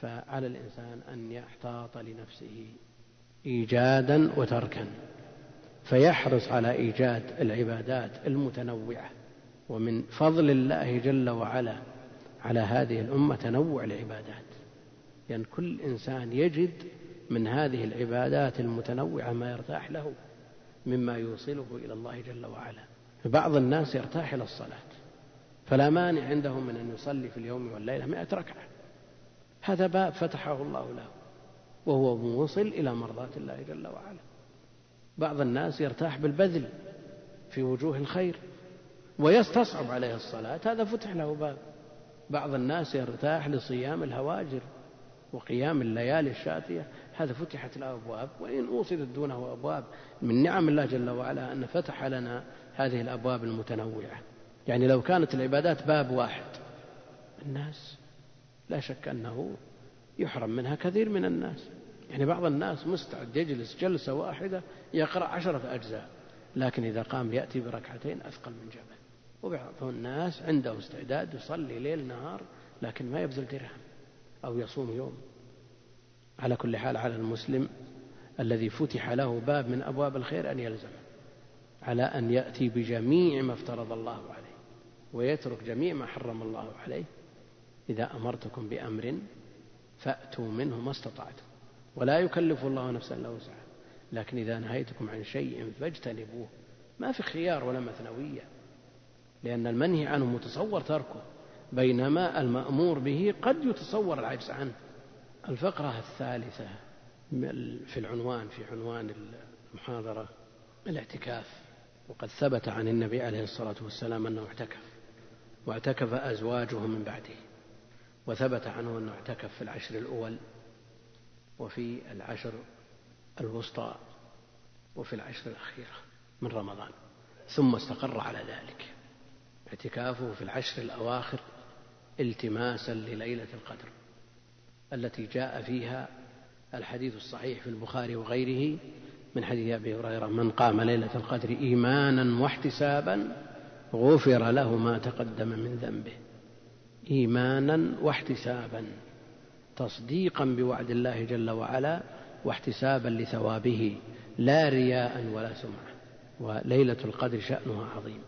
فعلى الإنسان أن يحتاط لنفسه إيجادا وتركا. فيحرص على إيجاد العبادات المتنوعة. ومن فضل الله جل وعلا على هذه الأمة تنوع العبادات. لأن يعني كل إنسان يجد من هذه العبادات المتنوعة ما يرتاح له مما يوصله إلى الله جل وعلا. بعض الناس يرتاح إلى الصلاة. فلا مانع عنده من أن يصلي في اليوم والليلة مئة ركعة. هذا باب فتحه الله له. وهو موصل إلى مرضاة الله جل وعلا. بعض الناس يرتاح بالبذل في وجوه الخير ويستصعب عليه الصلاة. هذا فتح له باب. بعض الناس يرتاح لصيام الهواجر وقيام الليالي الشاتية. هذا فتحت له أبواب. وإن أوصلت دونه أبواب من نعم الله جل وعلا أن فتح لنا هذه الأبواب المتنوعة. يعني لو كانت العبادات باب واحد الناس لا شك أنه يحرم منها كثير من الناس. يعني بعض الناس مستعد يجلس جلسة واحدة يقرأ عشرة أجزاء لكن إذا قام يأتي بركعتين أثقل من جبل. وبعض الناس عنده استعداد يصلي ليل نهار لكن ما يبذل درهم أو يصوم يوم. على كل حال على المسلم الذي فتح له باب من أبواب الخير أن يلزم على أن يأتي بجميع ما افترض الله عليه ويترك جميع ما حرم الله عليه. إذا أمرتكم بأمر فأتوا منه ما استطعتم. ولا يكلف الله نفسا إلا وسعها. لكن إذا نهيتكم عن شيء فاجتنبوه. ما في خيار ولا مثنوية. لأن المنهي عنه متصور تركه. بينما المأمور به قد يتصور العجز عنه. الفقرة الثالثة في العنوان في عنوان المحاضرة الاعتكاف. وقد ثبت عن النبي عليه الصلاة والسلام أنه اعتكف. واعتكف أزواجه من بعده. وثبت عنه أنه اعتكف في العشر الأول. وفي العشر الوسطى وفي العشر الأخيرة من رمضان. ثم استقر على ذلك. اعتكافه في العشر الأواخر التماسا لليلة القدر التي جاء فيها الحديث الصحيح في البخاري وغيره من حديث أبي هريرة من قام ليلة القدر إيمانا واحتسابا غفر له ما تقدم من ذنبه. إيمانا واحتسابا. تصديقا بوعد الله جل وعلا واحتسابا لثوابه لا رياء ولا سمعة وليلة القدر شأنها عظيم.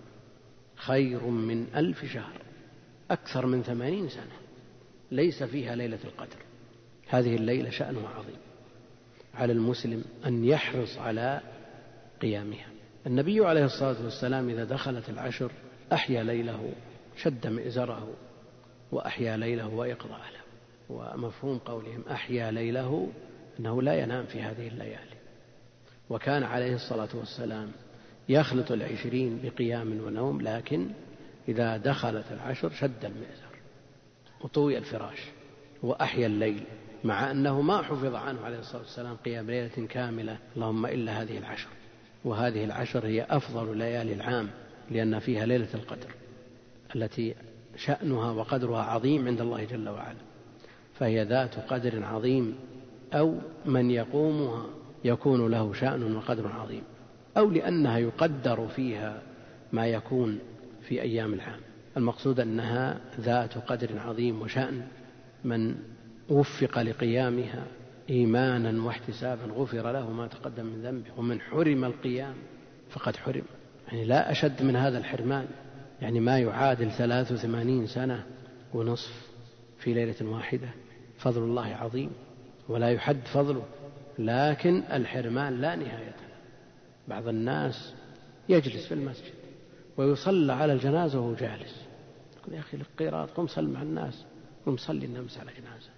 خير من ألف شهر أكثر من ثمانين سنة ليس فيها ليلة القدر. هذه الليلة شأنها عظيم. على المسلم أن يحرص على قيامها. النبي عليه الصلاة والسلام إذا دخلت العشر أحيا ليله شد مئزره وأحيا ليله وإقضى له. ومفهوم قولهم أحيا ليله أنه لا ينام في هذه الليالي. وكان عليه الصلاة والسلام يخلط العشرين بقيام ونوم لكن إذا دخلت العشر شد المئزر وطوي الفراش وأحيا الليل مع أنه ما حفظ عنه عليه الصلاة والسلام قيام ليلة كاملة. اللهم إلا هذه العشر. وهذه العشر هي أفضل ليالي العام لأن فيها ليلة القدر التي شأنها وقدرها عظيم عند الله جل وعلا. فهي ذات قدر عظيم أو من يقومها يكون له شأن وقدر عظيم أو لأنها يقدر فيها ما يكون في أيام العام المقصود أنها ذات قدر عظيم وشأن من وفق لقيامها إيمانا واحتسابا غفر له ما تقدم من ذنبه ومن حرم القيام فقد حرم. يعني لا أشد من هذا الحرمان. يعني ما يعادل ثلاث وثمانين سنة ونصف في ليلة واحدة. فضل الله عظيم ولا يحد فضله لكن الحرمان لا نهاية له. بعض الناس يجلس في المسجد ويصلى على الجنازة وهو جالس. يقول يا أخي القيراط قم صل مع الناس قم صلي النمس على جنازة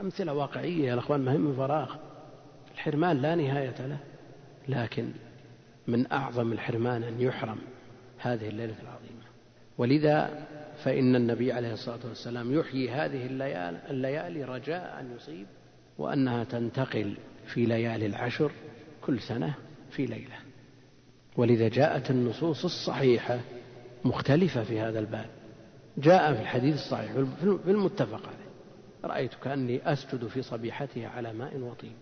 أمثلة واقعية يا الأخوان ما فراغ. الحرمان لا نهاية له لكن من أعظم الحرمان أن يحرم هذه الليلة العظيمة. ولذا فإن النبي عليه الصلاة والسلام يحيي هذه الليالي, رجاء أن يصيب وأنها تنتقل في ليالي العشر كل سنة في ليلة. ولذا جاءت النصوص الصحيحة مختلفة في هذا الباب. جاء في الحديث الصحيح في المتفق عليه. رأيت كأني أسجد في صبيحتها على ماء وطين.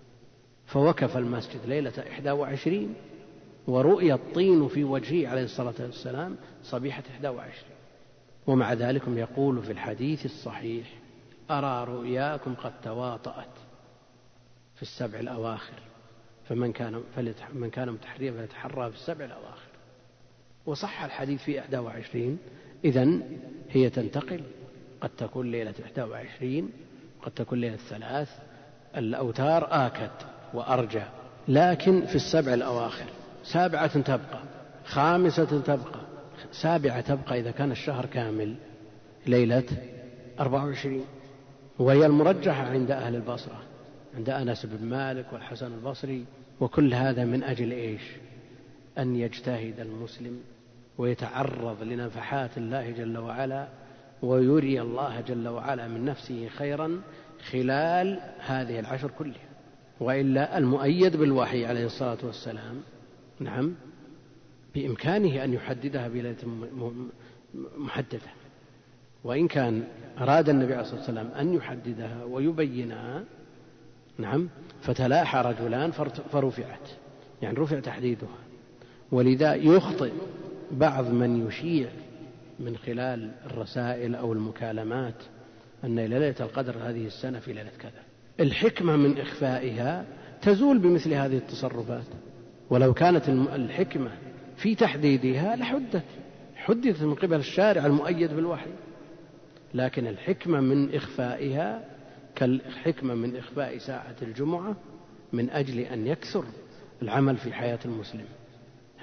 فوقف المسجد ليلة إحدى وعشرين ورؤي الطين في وجهه عليه الصلاة والسلام صبيحة إحدى وعشرين. ومع ذلك يقول في الحديث الصحيح أرى رؤياكم قد تواطأت في السبع الأواخر فمن كان من كان متحريا فليتحرى في السبع الأواخر. وصح الحديث في 21 إذا هي تنتقل. قد تكون ليلة 21 قد تكون ليلة ثلاث الأوتار آكد وأرجى. لكن في السبع الأواخر سابعة تبقى خامسة تبقى سابعة تبقى إذا كان الشهر كامل. ليلة 24 وهي المرجحة عند أهل البصرة عند أنس بن مالك والحسن البصري وكل هذا من أجل إيش؟ أن يجتهد المسلم ويتعرض لنفحات الله جل وعلا ويري الله جل وعلا من نفسه خيرا خلال هذه العشر كلها. وإلا المؤيد بالوحي عليه الصلاة والسلام. نعم. بإمكانه أن يحددها بليلة محددة. وإن كان أراد النبي عليه الصلاة والسلام أن يحددها ويبينها نعم فتلاحى رجلان فرفعت. يعني رفع تحديدها. ولذا يخطئ بعض من يشيع من خلال الرسائل أو المكالمات أن ليلة القدر هذه السنة في ليلة كذا. الحكمة من إخفائها تزول بمثل هذه التصرفات. ولو كانت الحكمة في تحديدها لحدت حدثت من قبل الشارع المؤيد بالوحي. لكن الحكمة من إخفائها كالحكمة من إخفاء ساعة الجمعة من أجل أن يكثر العمل في حياة المسلم.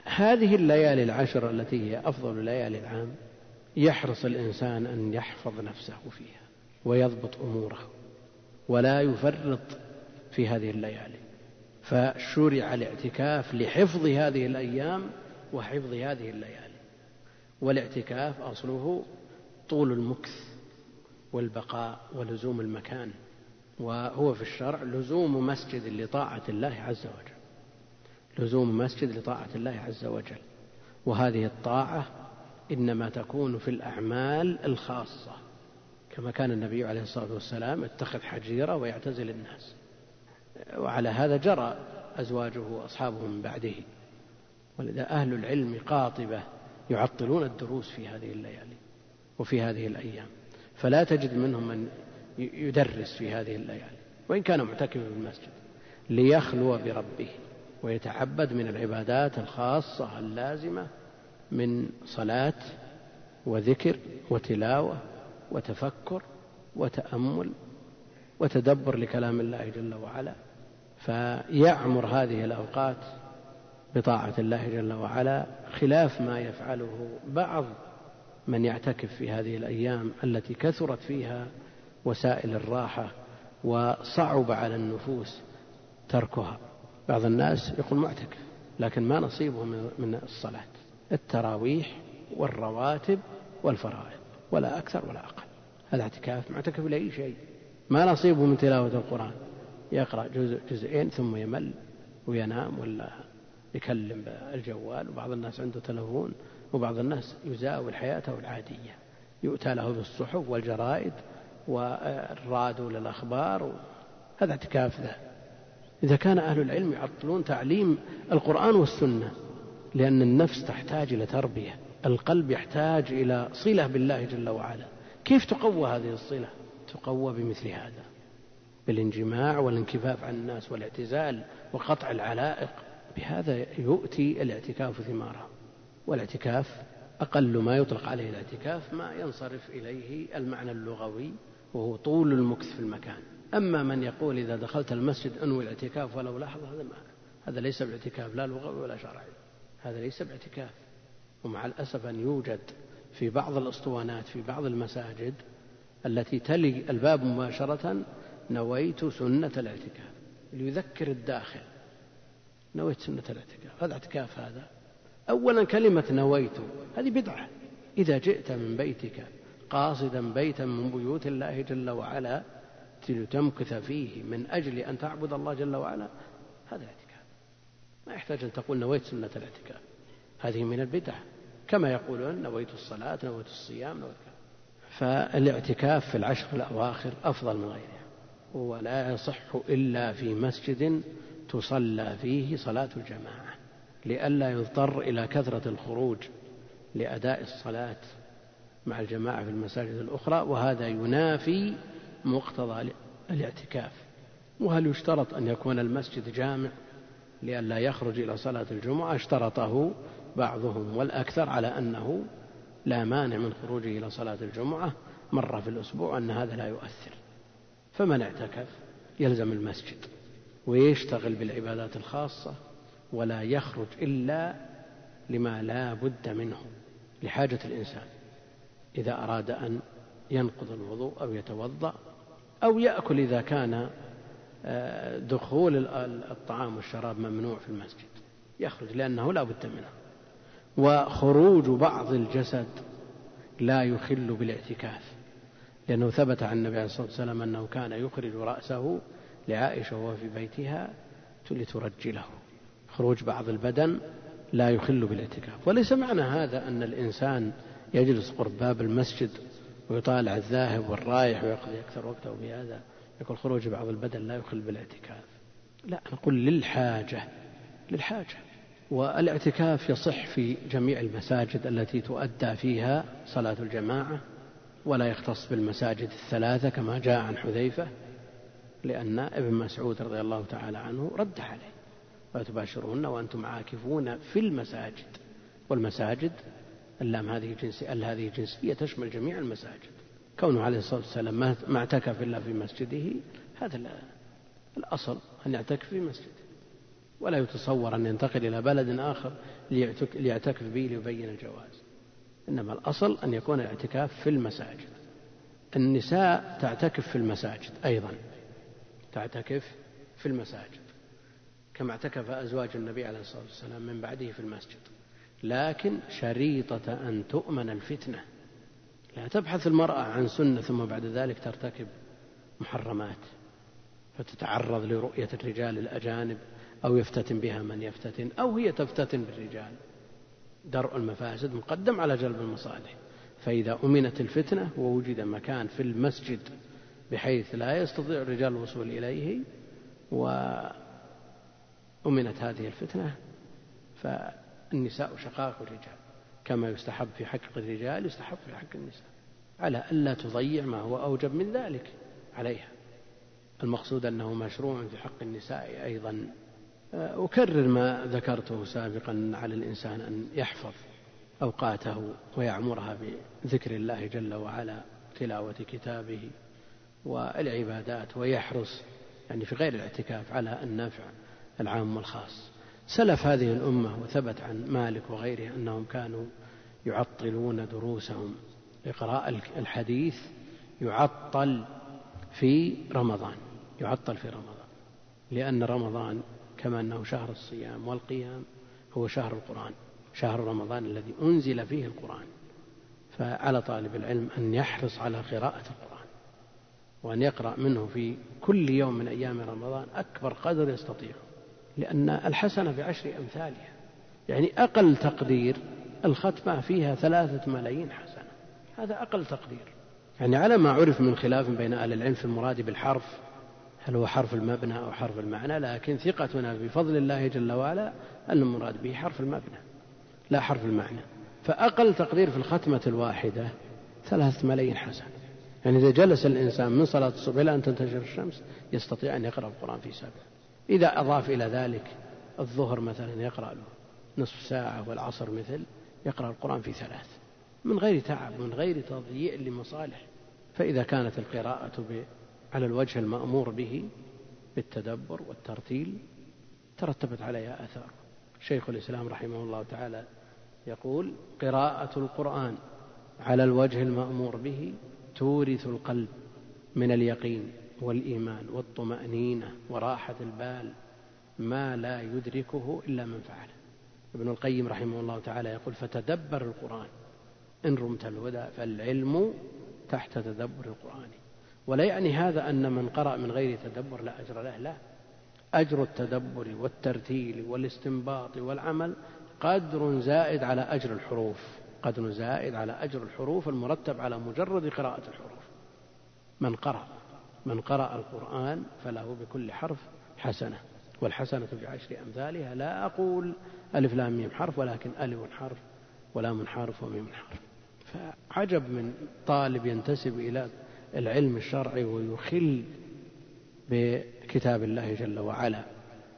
هذه الليالي العشر التي هي أفضل ليالي العام يحرص الإنسان أن يحفظ نفسه فيها ويضبط أموره ولا يفرط في هذه الليالي. فشرع الاعتكاف لحفظ هذه الأيام وحفظ هذه الليالي. والاعتكاف أصله طول المكث والبقاء ولزوم المكان وهو في الشرع لزوم مسجد لطاعة الله عز وجل. لزوم مسجد لطاعة الله عز وجل. وهذه الطاعة إنما تكون في الأعمال الخاصة كما كان النبي عليه الصلاة والسلام يتخذ حجيرة ويعتزل الناس. وعلى هذا جرى أزواجه وأصحابه من بعده. ولذا أهل العلم قاطبة يعطلون الدروس في هذه الليالي وفي هذه الأيام. فلا تجد منهم من يدرس في هذه الليالي وإن كان معتكفا في المسجد ليخلو بربه ويتعبد من العبادات الخاصة اللازمة من صلاة وذكر وتلاوة وتفكر وتأمل وتدبر لكلام الله جل وعلا. فيعمر هذه الأوقات بطاعة الله جل وعلا خلاف ما يفعله بعض من يعتكف في هذه الأيام التي كثرت فيها وسائل الراحة وصعب على النفوس تركها. بعض الناس يقول معتكف لكن ما نصيبه من الصلاة. التراويح والرواتب والفرائض ولا أكثر ولا أقل. هذا اعتكاف معتكف لأي شيء. ما نصيبه من تلاوة القرآن. يقرأ جزء جزئين ثم يمل وينام ولا يكلم الجوال وبعض الناس عنده تلفون وبعض الناس يزاول حياته العادية. يؤتى له بالصحف والجرائد والرادو للأخبار هذا اعتكاف ذا. إذا كان أهل العلم يعطلون تعليم القرآن والسنة لأن النفس تحتاج إلى تربية القلب يحتاج إلى صلة بالله جل وعلا. كيف تقوى هذه الصلة؟ تقوى بمثل هذا بالانجماع والانكفاف عن الناس والاعتزال وقطع العلائق. بهذا يؤتي الاعتكاف ثماره والاعتكاف أقل ما يطلق عليه الاعتكاف ما ينصرف إليه المعنى اللغوي وهو طول المكث في المكان. أما من يقول إذا دخلت المسجد أنوي الاعتكاف ولو لحظة هذا ما هذا ليس باعتكاف لا لغوي ولا شرعي هذا ليس باعتكاف ومع الأسف أن يوجد في بعض الأسطوانات في بعض المساجد التي تلي الباب مباشرة نويت سنة الاعتكاف. ليذكر الداخل نويت سنة الاعتكاف. هذا اعتكاف هذا. أولا كلمة نويت. هذه بدعة. إذا جئت من بيتك قاصدا بيتا من بيوت الله جل وعلا لتمكث فيه من أجل أن تعبد الله جل وعلا هذا الاعتكاف. ما يحتاج أن تقول نويت سنة الاعتكاف. هذه من البدع. كما يقولون نويت الصلاة نويت الصيام نويت فالاعتكاف في العشر الأواخر أفضل من غيرها. ولا يصح إلا في مسجد تصلى فيه صلاة الجماعة لئلا يضطر إلى كثرة الخروج لأداء الصلاة مع الجماعة في المساجد الأخرى وهذا ينافي مقتضى الاعتكاف. وهل يشترط أن يكون المسجد جامع لئلا يخرج إلى صلاة الجمعة؟ اشترطه بعضهم والأكثر على أنه لا مانع من خروجه إلى صلاة الجمعة مرة في الأسبوع أن هذا لا يؤثر. فمن اعتكف؟ يلزم المسجد. ويشتغل بالعبادات الخاصة ولا يخرج إلا لما لا بد منه لحاجة الإنسان. إذا أراد أن ينقض الوضوء أو يتوضأ أو يأكل إذا كان آه، دخول الطعام والشراب ممنوع في المسجد يخرج لأنه لا بد منه. وخروج بعض الجسد لا يخل بالاعتكاف لأنه ثبت عن النبي عليه الصلاة والسلام أنه كان يخرج رأسه لعائشة وهو في بيتها لترجله خروج بعض البدن لا يخل بالاعتكاف. وليس معنى هذا أن الإنسان يجلس قرب باب المسجد ويطالع الذاهب والرايح ويقضي أكثر وقته بهذا يقول خروج بعض البدن لا يخل بالاعتكاف. لا نقول للحاجة للحاجة. والاعتكاف يصح في جميع المساجد التي تؤدى فيها صلاة الجماعة ولا يختص بالمساجد الثلاثة كما جاء عن حذيفة. لأن ابن مسعود رضي الله تعالى عنه رد عليه. ولا تباشرون وأنتم عاكفون في المساجد. والمساجد اللام هذه جنسية ال هذه جنسية تشمل جميع المساجد. كونه عليه الصلاة والسلام ما اعتكف إلا في مسجده هذا الأصل أن يعتكف في مسجده ولا يتصور أن ينتقل إلى بلد آخر ليعتكف به ليبين الجواز. إنما الأصل أن يكون الاعتكاف في المساجد. النساء تعتكف في المساجد أيضا. تعتكف في المساجد كما اعتكف أزواج النبي عليه الصلاة والسلام من بعده في المسجد. لكن شريطة أن تؤمن الفتنة لا تبحث المرأة عن سنة ثم بعد ذلك ترتكب محرمات فتتعرض لرؤية الرجال الأجانب أو يفتتن بها من يفتتن أو هي تفتتن بالرجال. درء المفاسد مقدم على جلب المصالح. فإذا أمنت الفتنة ووجد مكان في المسجد بحيث لا يستطيع الرجال الوصول إليه وأمنت هذه الفتنة فالنساء شقائق الرجال. كما يستحب في حق الرجال يستحب في حق النساء. على ألا تضيع ما هو أوجب من ذلك عليها. المقصود أنه مشروع في حق النساء أيضا. أكرر ما ذكرته سابقا على الإنسان أن يحفظ أوقاته ويعمرها بذكر الله جل وعلا تلاوة كتابه والعبادات ويحرص يعني في غير الاعتكاف على النفع العام والخاص. سلف هذه الأمة وثبت عن مالك وغيره أنهم كانوا يعطلون دروسهم. إقراء الحديث يعطل في رمضان يعطل في رمضان لأن رمضان كما أنه شهر الصيام والقيام هو شهر القرآن شهر رمضان الذي أنزل فيه القرآن. فعلى طالب العلم أن يحرص على قراءة القرآن. وأن يقرأ منه في كل يوم من أيام رمضان أكبر قدر يستطيع لأن الحسنة بعشر أمثالها يعني أقل تقدير الختمة فيها ثلاثة ملايين حسنة. هذا أقل تقدير. يعني على ما عرف من خلاف بين أهل العلم في المراد بالحرف هل هو حرف المبنى أو حرف المعنى لكن ثقتنا بفضل الله جل وعلا أن المراد به حرف المبنى لا حرف المعنى. فأقل تقدير في الختمة الواحدة ثلاثة ملايين حسنة. يعني إذا جلس الإنسان من صلاة الصبح إلى أن تنتشر الشمس يستطيع أن يقرأ القرآن في سبع. إذا أضاف إلى ذلك الظهر مثلا يقرأ له نصف ساعة والعصر مثل يقرأ القرآن في ثلاث. من غير تعب من غير تضييع لمصالح. فإذا كانت القراءة على الوجه المأمور به بالتدبر والترتيل ترتبت عليها آثار. شيخ الإسلام رحمه الله تعالى يقول قراءة القرآن على الوجه المأمور به تورث القلب من اليقين والإيمان والطمأنينة وراحة البال ما لا يدركه إلا من فعله. ابن القيم رحمه الله تعالى يقول فتدبر القرآن. إن رمت الهدى فالعلم تحت تدبر القرآن. ولا يعني هذا أن من قرأ من غير تدبر لا أجر له؟ لا. أجر التدبر والترتيل والاستنباط والعمل قدر زائد على أجر الحروف. قدر زائد على أجر الحروف المرتب على مجرد قراءة الحروف. من قرأ من قرأ القرآن فله بكل حرف حسنة والحسنة بعشر أمثالها. لا أقول ألف لام ميم حرف ولكن ألف حرف ولام حرف وميم حرف. فعجب من طالب ينتسب إلى العلم الشرعي ويخل بكتاب الله جل وعلا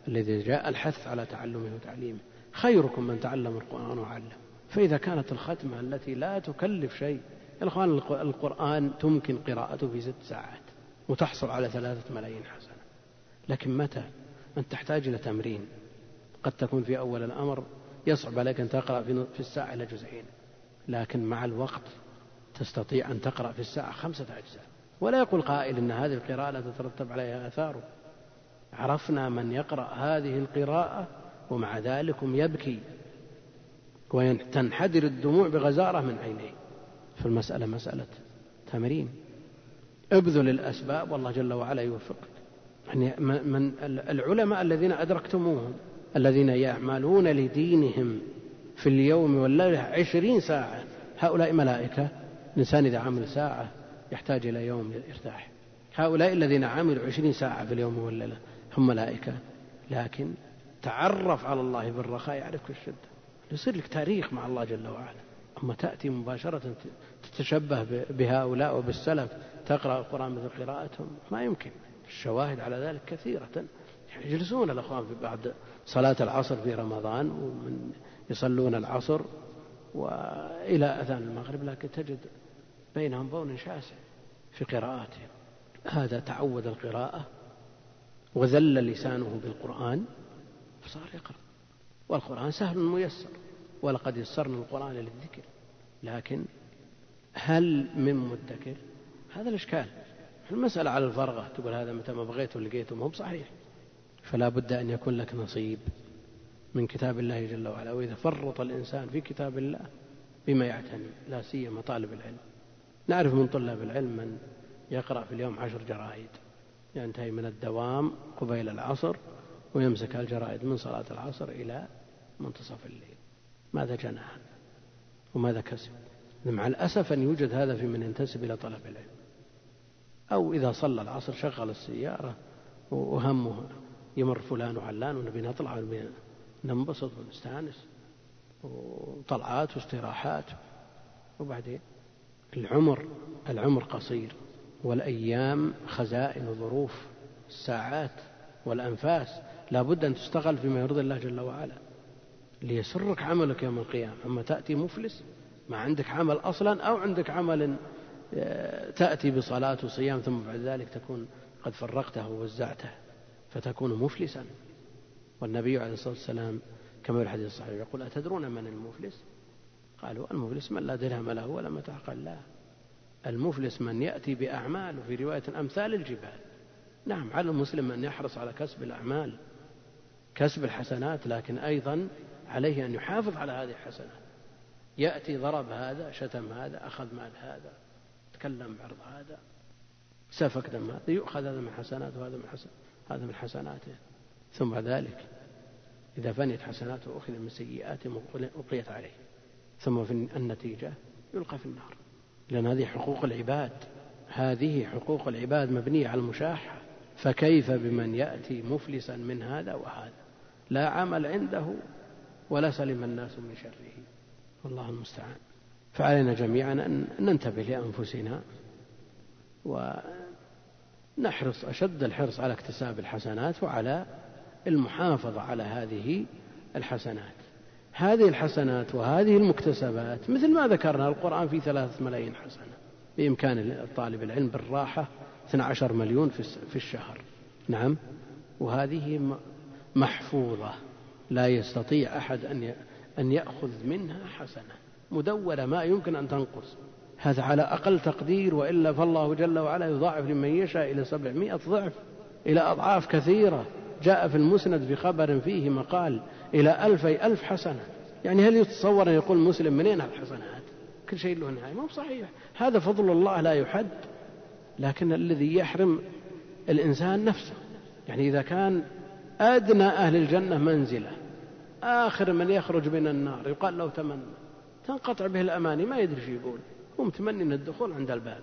الذي جاء الحث على تعلمه وتعليمه. خيركم من تعلم القرآن وعلم فإذا كانت الختمة التي لا تكلف شيء الإخوان القرآن تمكن قراءته في ست ساعات وتحصل على ثلاثة ملايين حسنة. لكن متى؟ أنت تحتاج إلى تمرين. قد تكون في أول الأمر يصعب عليك أن تقرأ في الساعة إلى جزئين. لكن مع الوقت تستطيع أن تقرأ في الساعة خمسة أجزاء. ولا يقول قائل إن هذه القراءة لا تترتب عليها آثار. عرفنا من يقرأ هذه القراءة ومع ذلك يبكي. وتنحدر الدموع بغزارة من عينيه. فالمسألة مسألة تمرين. ابذل الأسباب والله جل وعلا يوفقك. يعني من العلماء الذين أدركتموهم الذين يعملون لدينهم في اليوم والليلة عشرين ساعة هؤلاء ملائكة. الإنسان إذا عمل ساعة يحتاج إلى يوم للإرتاح. هؤلاء الذين عملوا عشرين ساعة في اليوم والليلة هم ملائكة. لكن تعرف على الله بالرخاء يعرفك الشدة. يصير لك تاريخ مع الله جل وعلا. أما تأتي مباشرة تتشبه بهؤلاء وبالسلف تقرأ القرآن مثل قراءتهم ما يمكن. الشواهد على ذلك كثيرة. يجلسون الأخوان في بعد صلاة العصر في رمضان ومن يصلون العصر وإلى أذان المغرب لكن تجد بينهم بون شاسع في قراءاتهم. هذا تعود القراءة وذل لسانه بالقرآن فصار يقرأ. والقرآن سهل ميسر ولقد يسرنا القرآن للذكر. لكن هل من مدكر؟ هذا الإشكال. المسألة على الفرغة تقول هذا متى ما بغيته لقيته ما هو صحيح فلا بد أن يكون لك نصيب من كتاب الله جل وعلا. وإذا فرط الإنسان في كتاب الله بما يعتني لا سيما طالب العلم. نعرف من طلاب العلم من يقرأ في اليوم عشر جرائد. ينتهي من الدوام قبيل العصر ويمسك الجرائد من صلاة العصر إلى منتصف الليل. ماذا جنى وماذا كسب؟ مع الأسف أن يوجد هذا في من ينتسب إلى طلب العلم. أو إذا صلى العصر شغل السيارة وهمه يمر فلان وعلان ونبي نطلع ونبي ننبسط ونستأنس. وطلعات واستراحات. وبعدين العمر العمر قصير. والأيام خزائن وظروف الساعات والأنفاس. لا بد أن تستغل فيما يرضي الله جل وعلا. ليسرك عملك يوم القيامة. أما تأتي مفلس ما عندك عمل أصلا أو عندك عمل آه، تأتي بصلاة وصيام ثم بعد ذلك تكون قد فرقته ووزعته فتكون مفلسا. والنبي عليه الصلاة والسلام كما في الحديث الصحيح يقول أتدرون من المفلس؟ قالوا المفلس من لا درهم له ولا متاع قال لا. المفلس من يأتي بأعمال وفي رواية أمثال الجبال. نعم على المسلم أن يحرص على كسب الأعمال كسب الحسنات لكن أيضا عليه أن يحافظ على هذه الحسنات يأتي ضرب هذا شتم هذا أخذ مال هذا تكلم بعرض هذا سفك دم هذا يؤخذ هذا من حسناته وهذا من حسن هذا من حسناته. ثم ذلك إذا فنيت حسناته أخذ من سيئاته ألقيت عليه. ثم في النتيجة يلقى في النار. لأن هذه حقوق العباد. هذه حقوق العباد مبنية على المشاحة فكيف بمن يأتي مفلسا من هذا وهذا؟ لا عمل عنده. ولا سلم الناس من شره. والله المستعان. فعلينا جميعا أن ننتبه لأنفسنا ونحرص أشد الحرص على اكتساب الحسنات وعلى المحافظة على هذه الحسنات. هذه الحسنات وهذه المكتسبات مثل ما ذكرنا القرآن في ثلاثة ملايين حسنة بإمكان طالب العلم بالراحة 12 مليون في الشهر. نعم. وهذه محفوظة. لا يستطيع أحد أن أن يأخذ منها حسنة مدونة ما يمكن أن تنقص. هذا على أقل تقدير وإلا فالله جل وعلا يضاعف لمن يشاء إلى سبعمائة ضعف إلى أضعاف كثيرة. جاء في المسند في خبر فيه مقال إلى ألفي ألف حسنة. يعني هل يتصور أن يقول مسلم منين الحسنات؟ كل شيء له نهاية. ما صحيح. هذا فضل الله لا يحد لكن الذي يحرم الإنسان نفسه. يعني إذا كان أدنى أهل الجنة منزلة آخر من يخرج من النار يقال له تمنى. تنقطع به الأماني ما يدري شو يقول. هو متمني من الدخول عند الباب.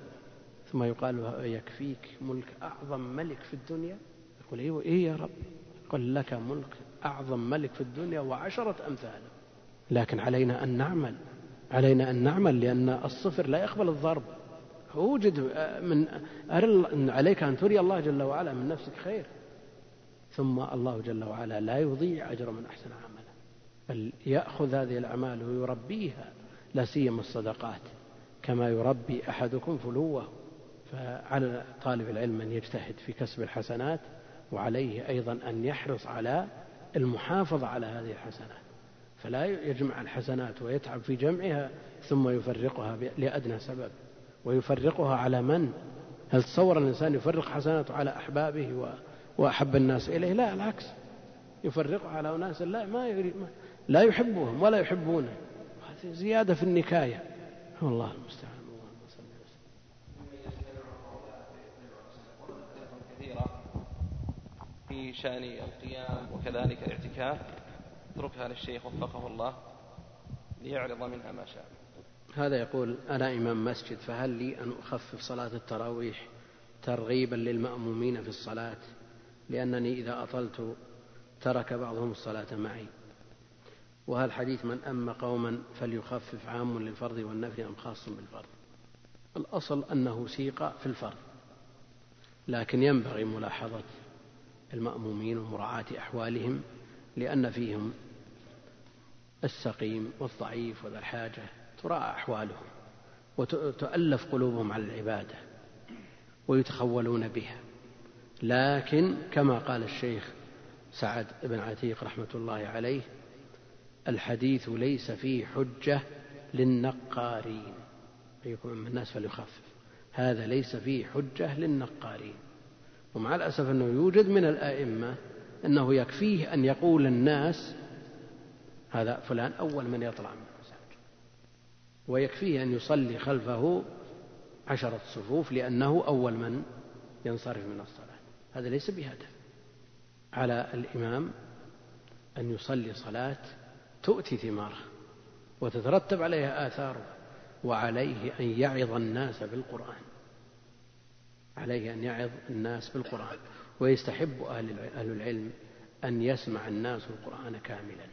ثم يقال له يكفيك ملك أعظم ملك في الدنيا؟ يقول إيه, إيه يا رب؟ قل لك ملك أعظم ملك في الدنيا وعشرة أمثاله لكن علينا أن نعمل علينا أن نعمل لأن الصفر لا يقبل الضرب. أوجد من أرل عليك أن تري الله جل وعلا من نفسك خير. ثم الله جل وعلا لا يضيع أجر من أحسن عملا بل يأخذ هذه الأعمال ويربيها لا سيما الصدقات. كما يربي أحدكم فلوة فعلى طالب العلم أن يجتهد في كسب الحسنات وعليه أيضا أن يحرص على المحافظة على هذه الحسنات. فلا يجمع الحسنات ويتعب في جمعها ثم يفرقها لأدنى سبب. ويفرقها على من؟ هل تصور الإنسان يفرق حسناته على أحبابه وأحب الناس إليه؟ لا العكس. يفرقها على أناس لا ما يريد لا يحبهم ولا يحبونه. هذه زيادة في النكاية. والله المستعان. في شأن القيام وكذلك الاعتكاف اتركها للشيخ وفقه الله ليعرض منها ما شاء. هذا يقول أنا إمام مسجد فهل لي أن أخفف صلاة التراويح ترغيبا للمأمومين في الصلاة؟ لأنني إذا أطلت ترك بعضهم الصلاة معي. وهل حديث من أم قوما فليخفف عام للفرض والنفل أم خاص بالفرض الأصل أنه سيق في الفرض لكن ينبغي ملاحظة المأمومين ومراعاة أحوالهم لأن فيهم السقيم والضعيف وذا الحاجة تراعى أحوالهم وتؤلف قلوبهم على العبادة ويتخولون بها. لكن كما قال الشيخ سعد بن عتيق رحمة الله عليه الحديث ليس فيه حجة للنقارين. أيكم من الناس فليخفف. هذا ليس فيه حجة للنقارين. ومع الأسف أنه يوجد من الأئمة أنه يكفيه أن يقول الناس هذا فلان أول من يطلع من المساجد. ويكفيه أن يصلي خلفه عشرة صفوف لأنه أول من ينصرف من الصلاة. هذا ليس بهدف. على الإمام أن يصلي صلاة تؤتي ثمارها وتترتب عليها آثارها وعليه أن يعظ الناس بالقرآن. عليه أن يعظ الناس بالقرآن. ويستحب أهل العلم أن يسمع الناس القرآن كاملا.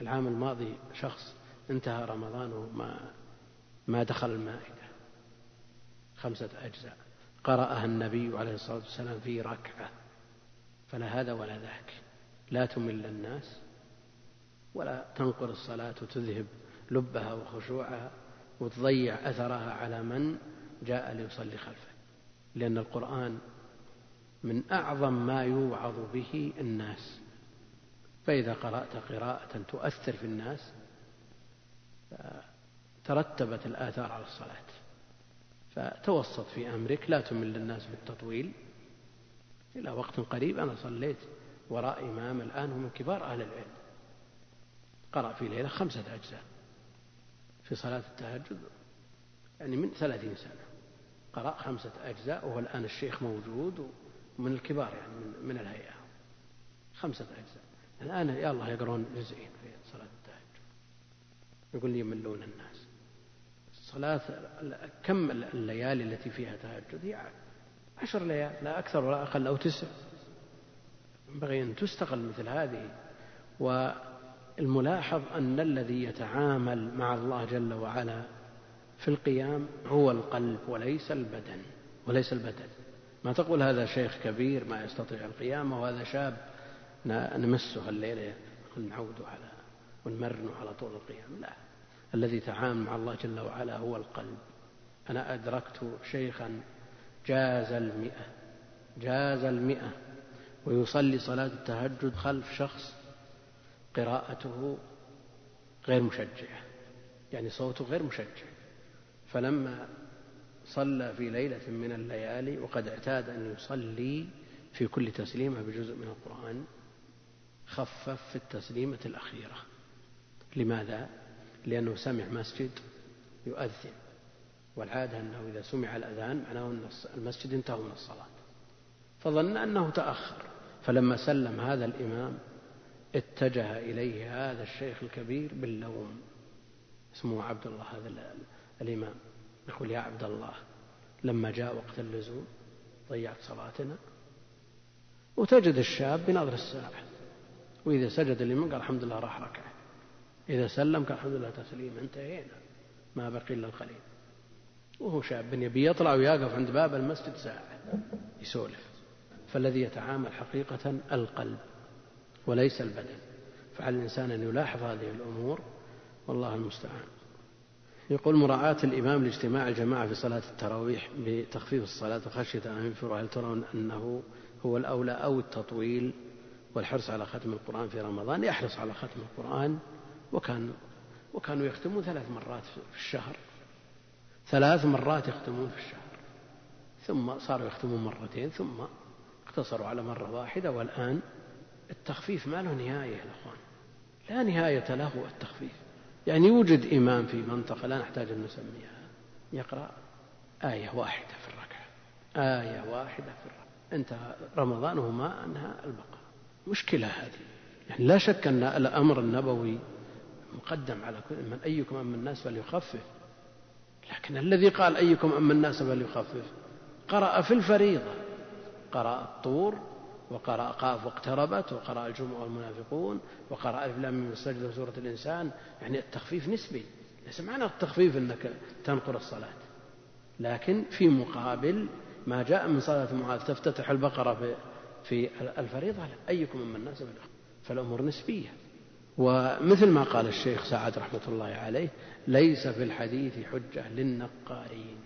العام الماضي شخص انتهى رمضان وما ما دخل المائدة. خمسة أجزاء. قرأها النبي عليه الصلاة والسلام في ركعة. فلا هذا ولا ذاك. لا تمل الناس. ولا تنقر الصلاة وتذهب لبها وخشوعها وتضيع أثرها على من جاء ليصلي خلفه. لأن القرآن من أعظم ما يوعظ به الناس. فإذا قرأت قراءة تؤثر في الناس ترتبت الآثار على الصلاة. فتوسط في أمرك لا تمل الناس بالتطويل إلى وقت قريب أنا صليت وراء إمام الآن هو من كبار أهل العلم. قرأ في ليلة خمسة أجزاء في صلاة التهجد يعني من ثلاثين سنة. قرأ خمسة أجزاء وهو الآن الشيخ موجود من الكبار يعني من, من الهيئة. خمسة أجزاء. الآن يا الله يقرون جزئين في صلاة التهجد. يقول يملون الناس. صلاة كم الليالي التي فيها تهجد؟ هي عشر ليال لا أكثر ولا أقل أو تسع. ينبغي أن تستغل مثل هذه. والملاحظ أن الذي يتعامل مع الله جل وعلا في القيام هو القلب وليس البدن وليس البدن. ما تقول هذا شيخ كبير ما يستطيع القيام وهذا شاب نمسه الليلة نعوده على ونمرنه على طول القيام؟ لا. الذي تعامل مع الله جل وعلا هو القلب. أنا أدركت شيخا جاز المئة جاز المئة ويصلي صلاة التهجد خلف شخص قراءته غير مشجعة يعني صوته غير مشجع. فلما صلى في ليلة من الليالي وقد اعتاد أن يصلي في كل تسليمة بجزء من القرآن خفف في التسليمة الأخيرة. لماذا؟ لأنه سمع مسجد يؤذن والعادة أنه إذا سمع الأذان معناه أن المسجد انتهى من الصلاة. فظن أنه تأخر. فلما سلم هذا الإمام اتجه إليه هذا الشيخ الكبير باللوم اسمه عبد الله هذا الإمام. يقول يا عبد الله لما جاء وقت اللزوم ضيعت صلاتنا. وتجد الشاب بنظر الساعة وإذا سجد الإمام قال الحمد لله راح ركعة. إذا سلم قال الحمد لله تسليم انتهينا. ما بقي إلا القليل. وهو شاب يبي يطلع ويقف عند باب المسجد ساعة. يسولف. فالذي يتعامل حقيقة القلب. وليس البدن. فعلى الإنسان أن يلاحظ هذه الأمور والله المستعان. يقول مراعاة الإمام لاجتماع الجماعة في صلاة التراويح بتخفيف الصلاة وخشية أن ينفروا. هل ترون أنه هو الأولى أو التطويل والحرص على ختم القرآن في رمضان؟ يحرص على ختم القرآن وكان وكانوا يختمون ثلاث مرات في الشهر. ثلاث مرات يختمون في الشهر. ثم صاروا يختمون مرتين ثم اقتصروا على مرة واحدة والآن التخفيف ما له نهاية يا الأخوان لا نهاية له التخفيف. يعني يوجد إمام في منطقة لا نحتاج أن نسميها يقرأ آية واحدة في الركعة. آية واحدة في الركعة. انتهى. رمضان وما أنهى البقرة. مشكلة هذه. يعني لا شك أن الأمر النبوي مقدم على كل من أيكم أم الناس فليخفف. لكن الذي قال أيكم أم الناس فليخفف؟ قرأ في الفريضة. قرأ الطور وقرأ قاف واقتربت وقرأ الجمعة والمنافقون وقرأ ألف لام من السجدة وسورة الإنسان. يعني التخفيف نسبي. ليس معنى التخفيف أنك تنقر الصلاة. لكن في مقابل ما جاء من صلاة معاذ تفتتح البقرة في في الفريضة لا أيكم من الناس فالأمور نسبية. ومثل ما قال الشيخ سعد رحمة الله عليه ليس في الحديث حجة للنقارين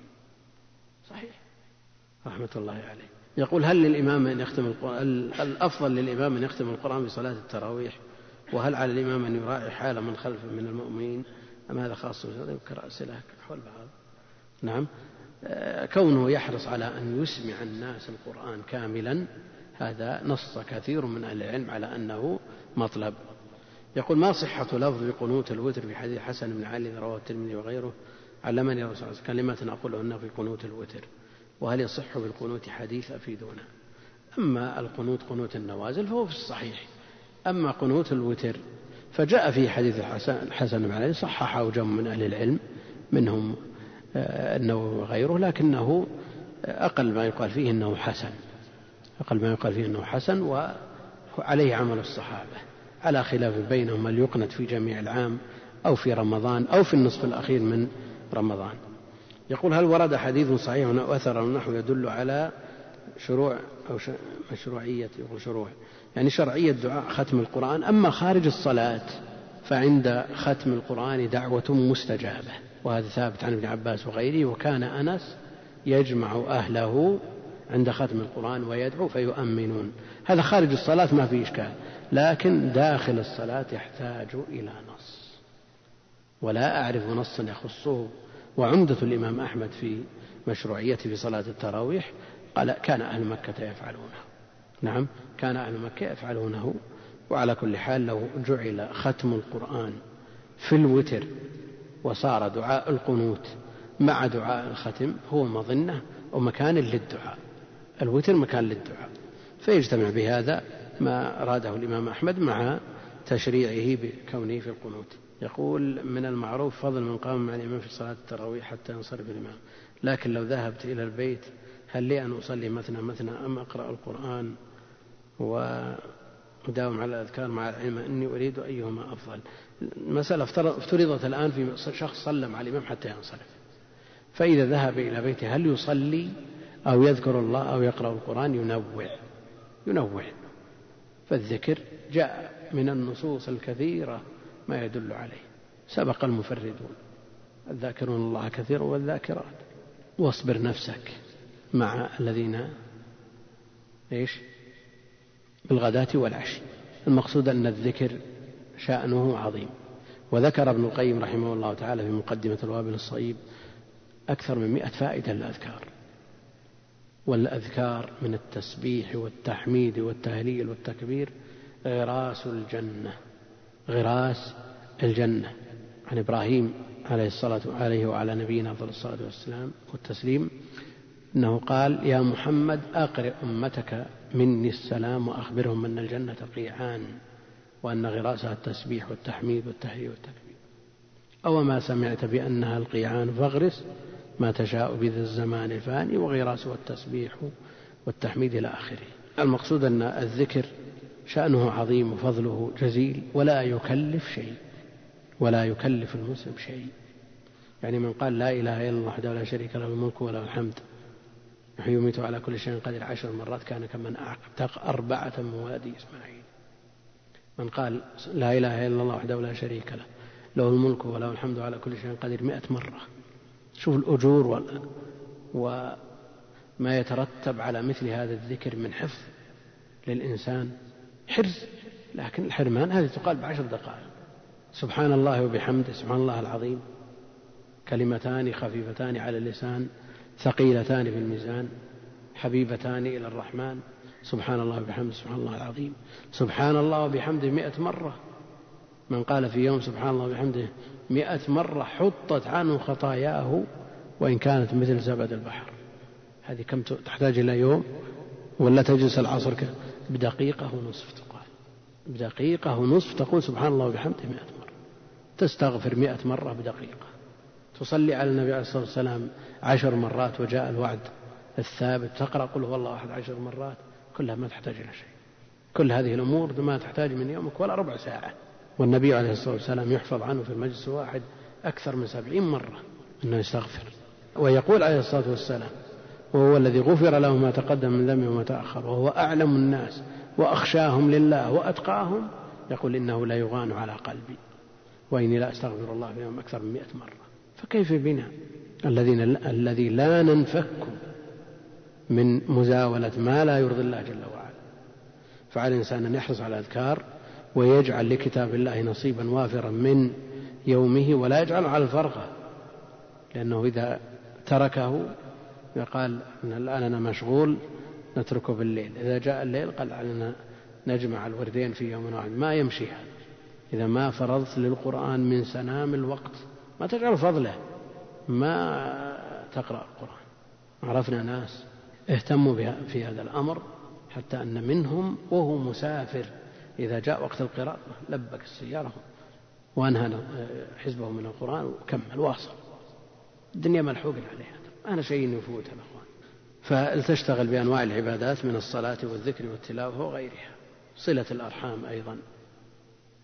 صحيح. رحمة الله عليه. يقول هل للإمام أن يختم القرآن الأفضل للإمام أن يختم القرآن في صلاة التراويح؟ وهل على الإمام أن يراعي حال من خلفه من المؤمنين؟ أم هذا خاص يذكر أسئلة حول بعض. نعم. آه، كونه يحرص على أن يسمع الناس القرآن كاملا هذا نص كثير من أهل العلم على أنه مطلب. يقول ما صحة لفظ بقنوت الوتر في حديث حسن بن علي رواه الترمذي وغيره؟ علمني الرسول صلى الله عليه وسلم كلمة أقولهن في قنوت الوتر. وهل يصح بالقنوت حديث أفيدونا أما القنوت قنوت النوازل فهو في الصحيح. أما قنوت الوتر فجاء في حديث الحسن, الحسن بن علي صححه جمع من أهل العلم منهم آه، النووي وغيره لكنه أقل ما يقال فيه أنه حسن. أقل ما يقال فيه أنه حسن وعليه عمل الصحابة. على خلاف بينهم هل يقنت في جميع العام أو في رمضان أو في النصف الأخير من رمضان؟ يقول هل ورد حديث صحيح أو أثر أو نحو يدل على شروع أو مشروعية يقول شروع. يعني شرعية دعاء ختم القرآن. أما خارج الصلاة فعند ختم القرآن دعوة مستجابة. وهذا ثابت عن ابن عباس وغيره. وكان أنس يجمع أهله عند ختم القرآن ويدعو فيؤمنون. هذا خارج الصلاة ما في إشكال. لكن داخل الصلاة يحتاج إلى نص. ولا أعرف نصا يخصه وعمدة الإمام أحمد في مشروعيته في صلاة التراويح قال كان أهل مكة يفعلونه. نعم كان أهل مكة يفعلونه. وعلى كل حال لو جعل ختم القرآن في الوتر وصار دعاء القنوت مع دعاء الختم هو مظنة ومكان للدعاء. الوتر مكان للدعاء. فيجتمع بهذا ما أراده الإمام أحمد مع تشريعه بكونه في القنوت. يقول من المعروف فضل من قام مع الإمام في صلاة التراويح حتى ينصرف الإمام. لكن لو ذهبت إلى البيت هل لي أن أصلي مثنى مثنى أم أقرأ القرآن وأداوم على الأذكار مع العلم؟ أني أريد أيهما أفضل. المسألة افترضت الآن في شخص سلم على الإمام حتى ينصرف. فإذا ذهب إلى بيته هل يصلي أو يذكر الله أو يقرأ القرآن؟ ينوع. ينوع. فالذكر جاء من النصوص الكثيرة. ما يدل عليه. سبق المفردون. الذاكرون الله كثيرا والذاكرات. واصبر نفسك مع الذين إيش؟ بالغداة والعشي. المقصود أن الذكر شأنه عظيم. وذكر ابن القيم رحمه الله تعالى في مقدمة الوابل الصيب أكثر من مئة فائدة للأذكار. والأذكار من التسبيح والتحميد والتهليل والتكبير غراس الجنة. غراس الجنة عن إبراهيم عليه الصلاة عليه وعلى نبينا أفضل الصلاة والسلام والتسليم أنه قال يا محمد أقرئ أمتك مني السلام وأخبرهم أن الجنة قيعان وأن غراسها التسبيح والتحميد والتهليل والتكبير. أو ما سمعت بأنها القيعان فاغرس ما تشاء بذا الزمان الفاني وغراسه التسبيح والتحميد إلى آخره. المقصود أن الذكر شأنه عظيم وفضله جزيل ولا يكلف شيء ولا يكلف المسلم شيء. يعني من قال لا إله إلا الله وحده لا شريك له الملك وله الحمد. يحيي يميت على كل شيء قدير. عشر مرات كان كمن أعتق أربعة من ولد إسماعيل. من قال لا إله إلا الله وحده لا شريك له له الملك وله الحمد على كل شيء قدير مئة مرة. شوف الأجور. وما يترتب على مثل هذا الذكر من حفظ للإنسان حرز. لكن الحرمان هذه تقال بعشر دقائق. سبحان الله وبحمده سبحان الله العظيم. كلمتان خفيفتان على اللسان ثقيلتان في الميزان حبيبتان إلى الرحمن. سبحان الله وبحمده سبحان الله العظيم. سبحان الله وبحمده مئة مرة. من قال في يوم سبحان الله وبحمده مئة مرة حطت عنه خطاياه وإن كانت مثل زبد البحر. هذه كم تحتاج إلى يوم؟ ولا تجلس العصر بدقيقة ونصف تقال. بدقيقة ونصف تقول سبحان الله وبحمده مئة مرة. تستغفر مئة مرة بدقيقة. تصلي على النبي عليه الصلاة والسلام عشر مرات وجاء الوعد الثابت. تقرأ قل هو الله أحد عشر مرات. كلها ما تحتاج إلى شيء. كل هذه الأمور ما تحتاج من يومك ولا ربع ساعة. والنبي عليه الصلاة والسلام يحفظ عنه في المجلس الواحد أكثر من سبعين مرة أنه يستغفر. ويقول عليه الصلاة والسلام وهو الذي غفر له ما تقدم من ذنبه وما تأخر وهو أعلم الناس وأخشاهم لله وأتقاهم يقول إنه لا يغان على قلبي وإني لا أستغفر الله في يوم أكثر من مئة مرة. فكيف بنا؟ الذين الذي لا ننفك من مزاولة ما لا يرضي الله جل وعلا. فعلى الإنسان أن يحرص على الأذكار ويجعل لكتاب الله نصيبا وافرا من يومه ولا يجعله على الفرقة لأنه إذا تركه قال الآن أنا مشغول نتركه بالليل. إذا جاء الليل قال علينا نجمع الوردين في يوم واحد. ما يمشي هذا. إذا ما فرضت للقرآن من سنام الوقت ما تجعل فضله. ما تقرأ القرآن. عرفنا ناس اهتموا في هذا الأمر حتى أن منهم وهو مسافر. إذا جاء وقت القراءة لبك السيارة وأنهى حزبه من القرآن وكمل واصل. الدنيا ملحوق عليها. أنا شيء يفوت الأخوان فلتشتغل بأنواع العبادات من الصلاة والذكر والتلاوة وغيرها. صلة الأرحام أيضا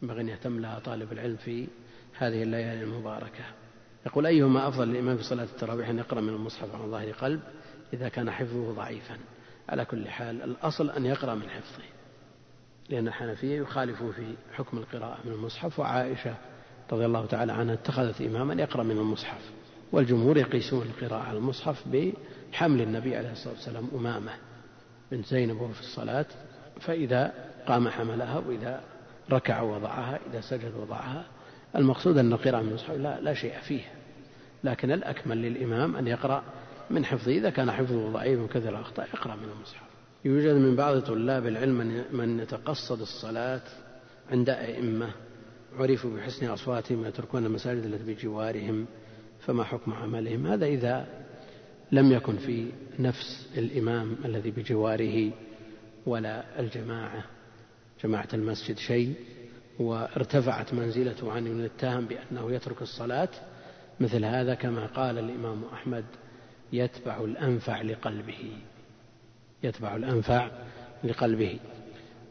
ينبغي أن يهتم لها طالب العلم في هذه الليالي المباركة. يقول أيهما أفضل للإمام في صلاة التراويح أن يقرأ من المصحف عن ظهر قلب إذا كان حفظه ضعيفا؟ على كل حال الأصل أن يقرأ من حفظه لأن الحنفية يخالفون في حكم القراءة من المصحف وعائشة رضي الله تعالى عنها اتخذت إماما يقرأ من المصحف. والجمهور يقيسون القراءة على المصحف بحمل النبي عليه الصلاة والسلام أمامة بنت زينب وهو في الصلاة فإذا قام حملها وإذا ركع وضعها إذا سجد وضعها المقصود أن القراءة من المصحف لا, لا شيء فيها. لكن الأكمل للإمام أن يقرأ من حفظه إذا كان حفظه ضعيف وكثر الأخطاء يقرأ من المصحف. يوجد من بعض طلاب العلم من يتقصد الصلاة عند أئمة عرفوا بحسن أصواتهم ويتركون المساجد التي بجوارهم فما حكم عملهم؟ هذا إذا لم يكن في نفس الإمام الذي بجواره ولا الجماعة. جماعة المسجد شيء وارتفعت منزلته عن المتهم بأنه يترك الصلاة. مثل هذا كما قال الإمام أحمد يتبع الأنفع لقلبه. يتبع الأنفع لقلبه.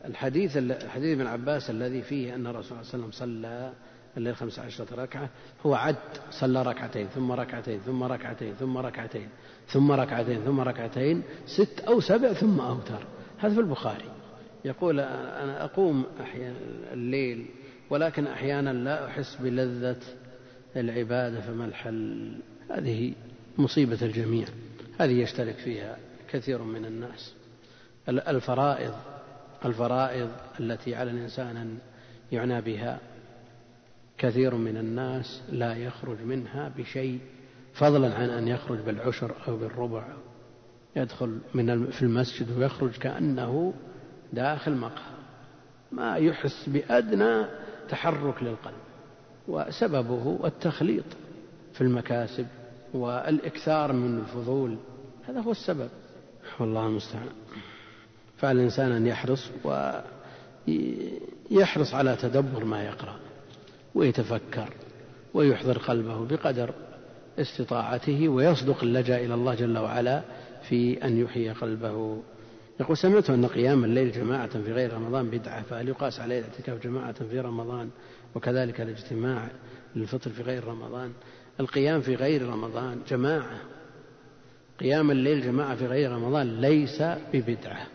الحديث حديث ابن عباس الذي فيه أن الرسول صلى الله عليه وسلم صلى الليل خمس عشرة ركعة هو عد صلى ركعتين ثم ركعتين ثم ركعتين ثم ركعتين ثم ركعتين ثم ركعتين ست أو سبع ثم أوتر. هذا في البخاري. يقول أنا أقوم أحيانا الليل ولكن أحيانا لا أحس بلذة العبادة فما الحل؟ هذه مصيبة الجميع. هذه يشترك فيها كثير من الناس. الفرائض الفرائض التي على الإنسان أن يعنى بها. كثير من الناس لا يخرج منها بشيء فضلا عن أن يخرج بالعشر أو بالربع يدخل من في المسجد ويخرج كأنه داخل مقهى. ما يحس بأدنى تحرك للقلب. وسببه التخليط في المكاسب والإكثار من الفضول. هذا هو السبب. والله المستعان. فالإنسان أن يحرص ويحرص على تدبر ما يقرأ. ويتفكر ويحضر قلبه بقدر استطاعته ويصدق اللجأ إلى الله جل وعلا في أن يحيي قلبه. يقول سمعت أن قيام الليل جماعة في غير رمضان بدعة فهل يقاس عليه الاعتكاف جماعة في رمضان؟ وكذلك الاجتماع للفطر في غير رمضان. القيام في غير رمضان جماعة قيام الليل جماعة في غير رمضان ليس ببدعة.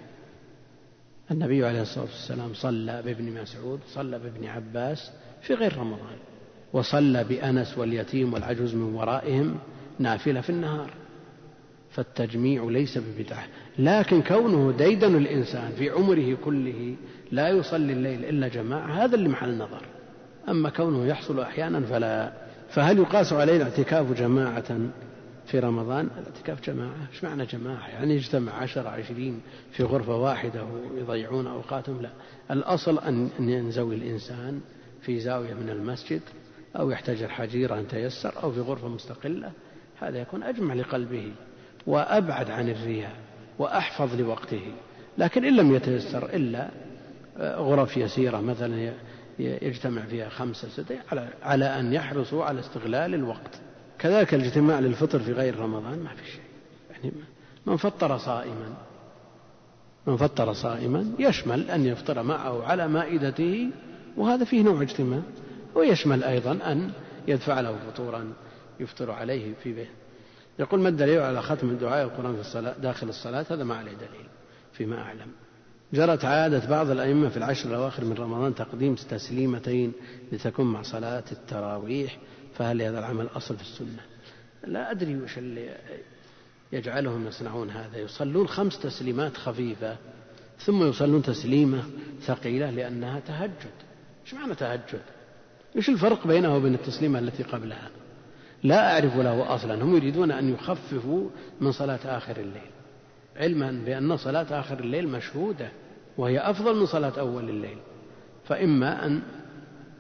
النبي عليه الصلاة والسلام صلى بابن مسعود صلى بابن عباس في غير رمضان. وصلى بأنس واليتيم والعجوز من ورائهم نافلة في النهار. فالتجميع ليس ببدعة. لكن كونه ديدن الإنسان في عمره كله لا يصلي الليل إلا جماعة هذا اللي محل النظر أما كونه يحصل أحيانا فلا. فهل يقاس عليه الاعتكاف جماعة في رمضان؟ الاعتكاف جماعة. إيش معنى جماعة؟ يعني يجتمع عشر عشرين في غرفة واحدة ويضيعون أوقاتهم؟ لا. الأصل أن ينزوي الإنسان في زاوية من المسجد أو يحتاج الحجيرة أن تيسر أو في غرفة مستقلة هذا يكون أجمع لقلبه وأبعد عن الرياء وأحفظ لوقته. لكن إن لم يتيسر إلا غرف يسيرة مثلا يجتمع فيها خمسة ستة على, على أن يحرصوا على استغلال الوقت. كذلك الاجتماع للفطر في غير رمضان ما في شيء. يعني من فطر صائما من فطر صائما يشمل أن يفطر معه على مائدته وهذا فيه نوع اجتماع ويشمل أيضا أن يدفع له فطورا يفطر عليه في بيت يقول ما الدليل على ختم الدعاء القرآن في الصلاة داخل الصلاة؟ هذا ما عليه دليل فيما أعلم. جرت عادة بعض الأئمة في العشر الأواخر من رمضان تقديم تسليمتين لتكون مع صلاة التراويح فهل هذا العمل أصل في السنة؟ لا أدري وش اللي يجعلهم يصنعون هذا. يصلون خمس تسليمات خفيفة ثم يصلون تسليمة ثقيلة لأنها تهجد. إيش معنى تهجد؟ إيش الفرق بينه وبين التسليمة التي قبلها؟ لا أعرف له أصلا. هم يريدون أن يخففوا من صلاة آخر الليل. علما بأن صلاة آخر الليل مشهودة وهي أفضل من صلاة أول الليل. فإما أن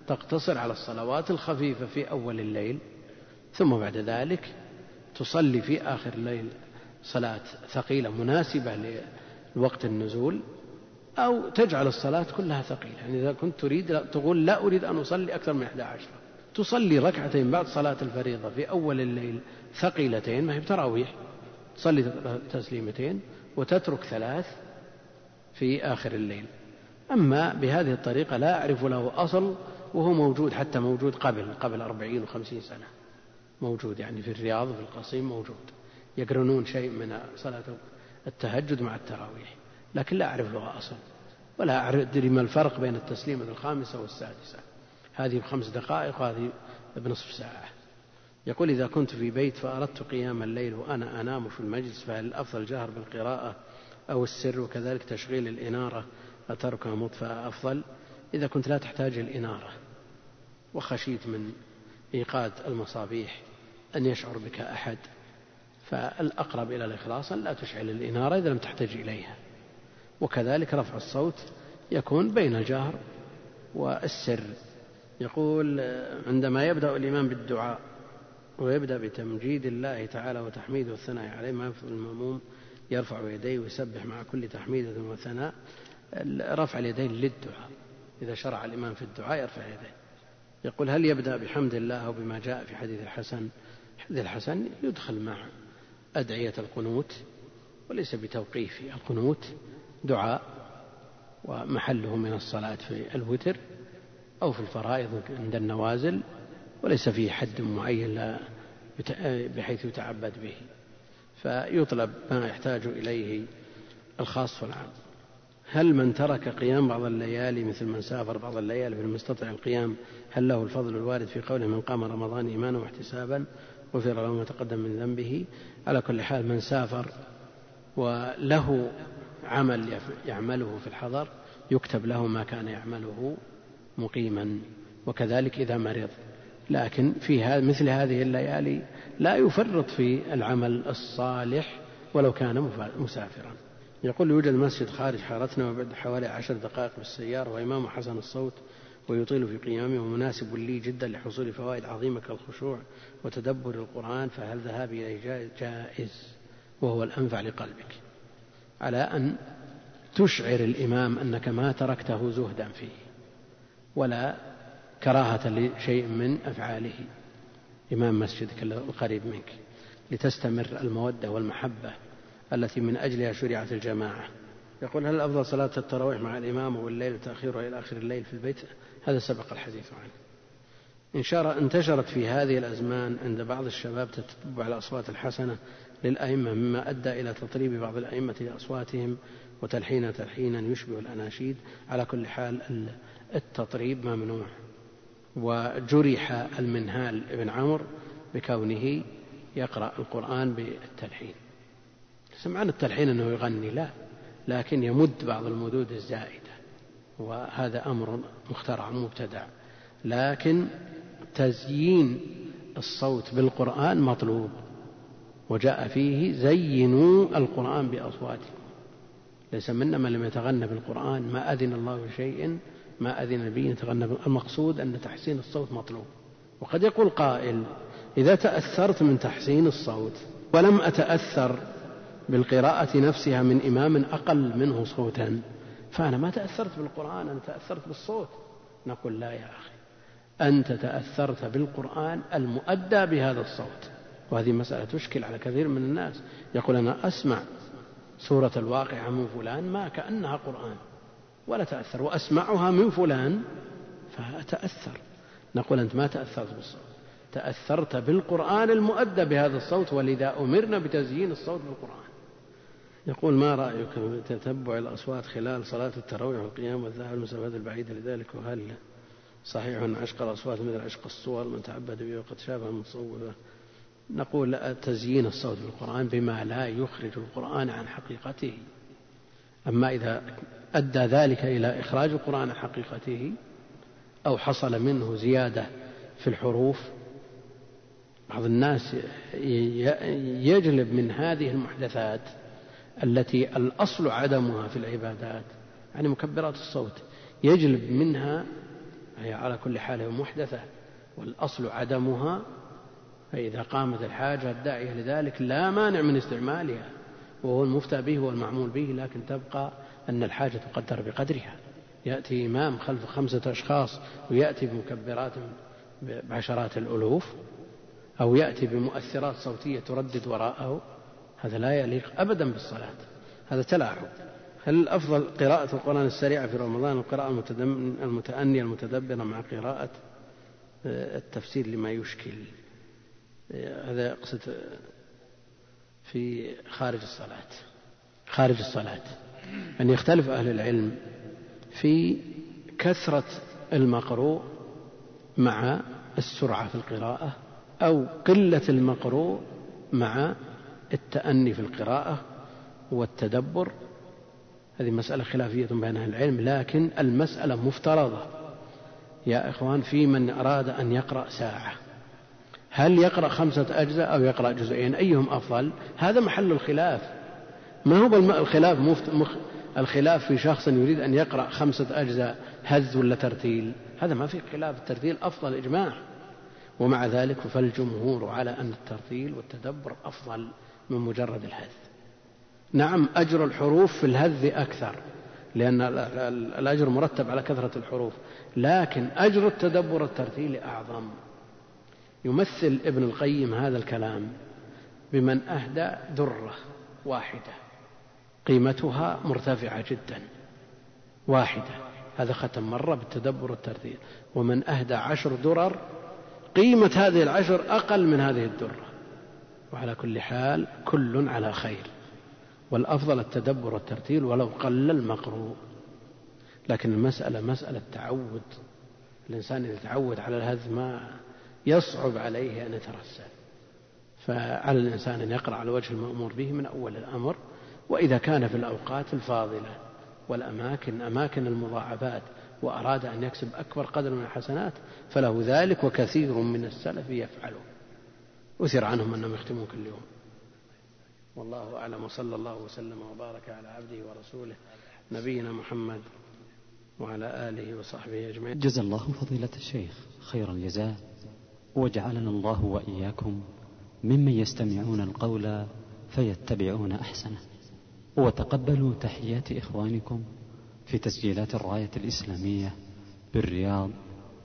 تقتصر على الصلوات الخفيفة في أول الليل ثم بعد ذلك تصلي في آخر الليل صلاة ثقيلة مناسبة لوقت النزول أو تجعل الصلاة كلها ثقيلة. يعني إذا كنت تريد تقول لا أريد أن أصلي أكثر من 11 تصلي ركعتين بعد صلاة الفريضة في أول الليل ثقيلتين ما هي بتراويح. تصلي تسليمتين وتترك ثلاث في آخر الليل. أما بهذه الطريقة لا أعرف له أصل وهو موجود حتى موجود قبل قبل أربعين وخمسين سنة. موجود يعني في الرياض في القصيم موجود. يقرنون شيء من صلاة التهجد مع التراويح. لكن لا أعرف له أصل ولا أدري ما الفرق بين التسليمة الخامسة والسادسة. هذه بخمس دقائق وهذه بنصف ساعة. يقول إذا كنت في بيت فأردت قيام الليل وأنا أنام في المجلس فهل الأفضل الجهر بالقراءة أو السر؟ وكذلك تشغيل الإنارة أتركها مطفأة أفضل إذا كنت لا تحتاج الإنارة. وخشيت من إيقاد المصابيح أن يشعر بك أحد فالأقرب إلى الإخلاص أن لا تشعل الإنارة إذا لم تحتاج إليها. وكذلك رفع الصوت يكون بين الجهر والسر. يقول عندما يبدأ الإمام بالدعاء ويبدأ بتمجيد الله تعالى وتحميده والثناء عليه ما في المأموم يرفع يديه ويسبح مع كل تحميدة وثناء. رفع اليدين للدعاء. إذا شرع الإمام في الدعاء يرفع يديه. يقول هل يبدأ بحمد الله أو بما جاء في حديث الحسن؟ حديث الحسن يدخل مع أدعية القنوت وليس بتوقيف القنوت دعاء ومحله من الصلاة في الوتر أو في الفرائض عند النوازل وليس فيه حد معين لا بحيث يتعبد به فيطلب ما يحتاج إليه الخاص والعام. هل من ترك قيام بعض الليالي مثل من سافر بعض الليالي في المستطع القيام هل له الفضل الوارد في قوله من قام رمضان إيمانا واحتسابا غفر له ما تقدم من ذنبه؟ على كل حال من سافر وله عمل يعمله في الحضر يكتب له ما كان يعمله مقيما وكذلك إذا مرض. لكن في مثل هذه الليالي لا يفرط في العمل الصالح ولو كان مسافرا. يقول يوجد مسجد خارج حارتنا وبعد حوالي عشر دقائق بالسيارة وإمامه حسن الصوت ويطيل في قيامه ومناسب لي جدا لحصول فوائد عظيمة كالخشوع وتدبر القرآن فهل ذهابي إليه جائز؟ وهو الأنفع لقلبك. على أن تشعر الإمام أنك ما تركته زهدا فيه ولا كراهة لشيء من أفعاله. إمام مسجدك القريب منك لتستمر المودة والمحبة التي من أجلها شرعت الجماعة. يقول هل أفضل صلاة التراويح مع الإمام والليل وتأخيرها إلى آخر الليل في البيت؟ هذا سبق الحديث عنه. انتشرت في هذه الأزمان عند بعض الشباب تتبع الأصوات الحسنة للأئمة مما أدى إلى تطريب بعض الأئمة لأصواتهم وتلحين تلحينا يشبه الأناشيد. على كل حال التطريب ممنوع وجرح المنهال بن عمرو بكونه يقرأ القرآن بالتلحين. سمعنا التلحين أنه يغني لا. لكن يمد بعض المدود الزائدة. وهذا أمر مخترع مبتدع. لكن تزيين الصوت بالقرآن مطلوب. وجاء فيه زينوا القرآن بأصواتكم. ليس منا من لم يتغنى بالقرآن ما أذن الله بشيء ما أذن به يتغنى المقصود أن تحسين الصوت مطلوب. وقد يقول قائل إذا تأثرت من تحسين الصوت ولم أتأثر بالقراءة نفسها من إمام أقل منه صوتا فأنا ما تأثرت بالقرآن أنا تأثرت بالصوت. نقول لا يا أخي أنت تأثرت بالقرآن المؤدى بهذا الصوت. وهذه مسألة تشكل على كثير من الناس. يقول أنا أسمع سورة الواقعة من فلان ما كأنها قرآن ولا تأثر وأسمعها من فلان فأتأثر. نقول أنت ما تأثرت بالصوت تأثرت بالقرآن المؤدى بهذا الصوت ولذا أمرنا بتزيين الصوت بالقرآن. يقول ما رأيك في تتبع الأصوات خلال صلاة التراويح والقيام والذهاب المسافات البعيدة لذلك؟ وهل صحيح أن عشق الأصوات مثل عشق الصور من تعبد به وقد شابه المتصوفة نقول تزيين الصوت بالقرآن بما لا يخرج القرآن عن حقيقته. أما إذا أدى ذلك إلى إخراج القرآن عن حقيقته أو حصل منه زيادة في الحروف بعض الناس يجلب من هذه المحدثات التي الأصل عدمها في العبادات يعني مكبرات الصوت يجلب منها هي على كل حال محدثة والأصل عدمها فإذا قامت الحاجة الداعية لذلك لا مانع من استعمالها وهو المفتى به والمعمول به لكن تبقى أن الحاجة تقدر بقدرها. يأتي إمام خلف خمسة أشخاص ويأتي بمكبرات بعشرات الألوف أو يأتي بمؤثرات صوتية تردد وراءه هذا لا يليق أبدا بالصلاة. هذا تلاعب. هل الأفضل قراءة القرآن السريعة في رمضان القراءة المتأنية المتدبرة مع قراءة آه، التفسير لما يشكل؟ هذا يقصد في خارج الصلاة خارج الصلاة. أن يختلف أهل العلم في كثرة المقروء مع السرعة في القراءة أو قلة المقروء مع التأني في القراءة والتدبر. هذه مسألة خلافية بين أهل العلم لكن المسألة مفترضة. يا إخوان في من أراد أن يقرأ ساعة؟ هل يقرأ خمسة أجزاء أو يقرأ جزئين؟ أيهم أفضل؟ هذا محل الخلاف. ما هو الخلاف مخ... الخلاف في شخص يريد أن يقرأ خمسة أجزاء هز ولا ترتيل؟ هذا ما في خلاف. الترتيل أفضل إجماع. ومع ذلك فالجمهور على أن الترتيل والتدبر أفضل من مجرد الهذ نعم أجر الحروف في الهذ أكثر لأن الأجر مرتب على كثرة الحروف. لكن أجر التدبر الترتيل أعظم. يمثل ابن القيم هذا الكلام بمن أهدى درة واحدة. قيمتها مرتفعة جدا. واحدة. هذا ختم مرة بالتدبر الترتيل ومن أهدى عشر درر قيمة هذه العشر أقل من هذه الدرة. وعلى كل حال كل على خير. والأفضل التدبر والترتيل ولو قل المقروء. لكن المسألة مسألة تعود. الإنسان إذا تعود على الهذ ما يصعب عليه أن يترسل. فعلى الإنسان أن يقرأ على وجه المأمور به من أول الأمر وإذا كان في الأوقات الفاضلة والأماكن أماكن المضاعفات وأراد أن يكسب أكبر قدر من الحسنات فله ذلك وكثير من السلف يفعله. أثر عنهم أنهم يختمون كل يوم. والله أعلم وصلى الله وسلم وبارك على عبده ورسوله نبينا محمد وعلى آله وصحبه أجمعين. جزا الله فضيلة الشيخ خير الجزاء. وجعلنا الله وإياكم ممن يستمعون القول فيتبعون أحسنه. وتقبلوا تحيات إخوانكم في تسجيلات الراية الإسلامية بالرياض.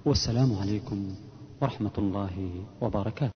والسلام عليكم ورحمة الله وبركاته.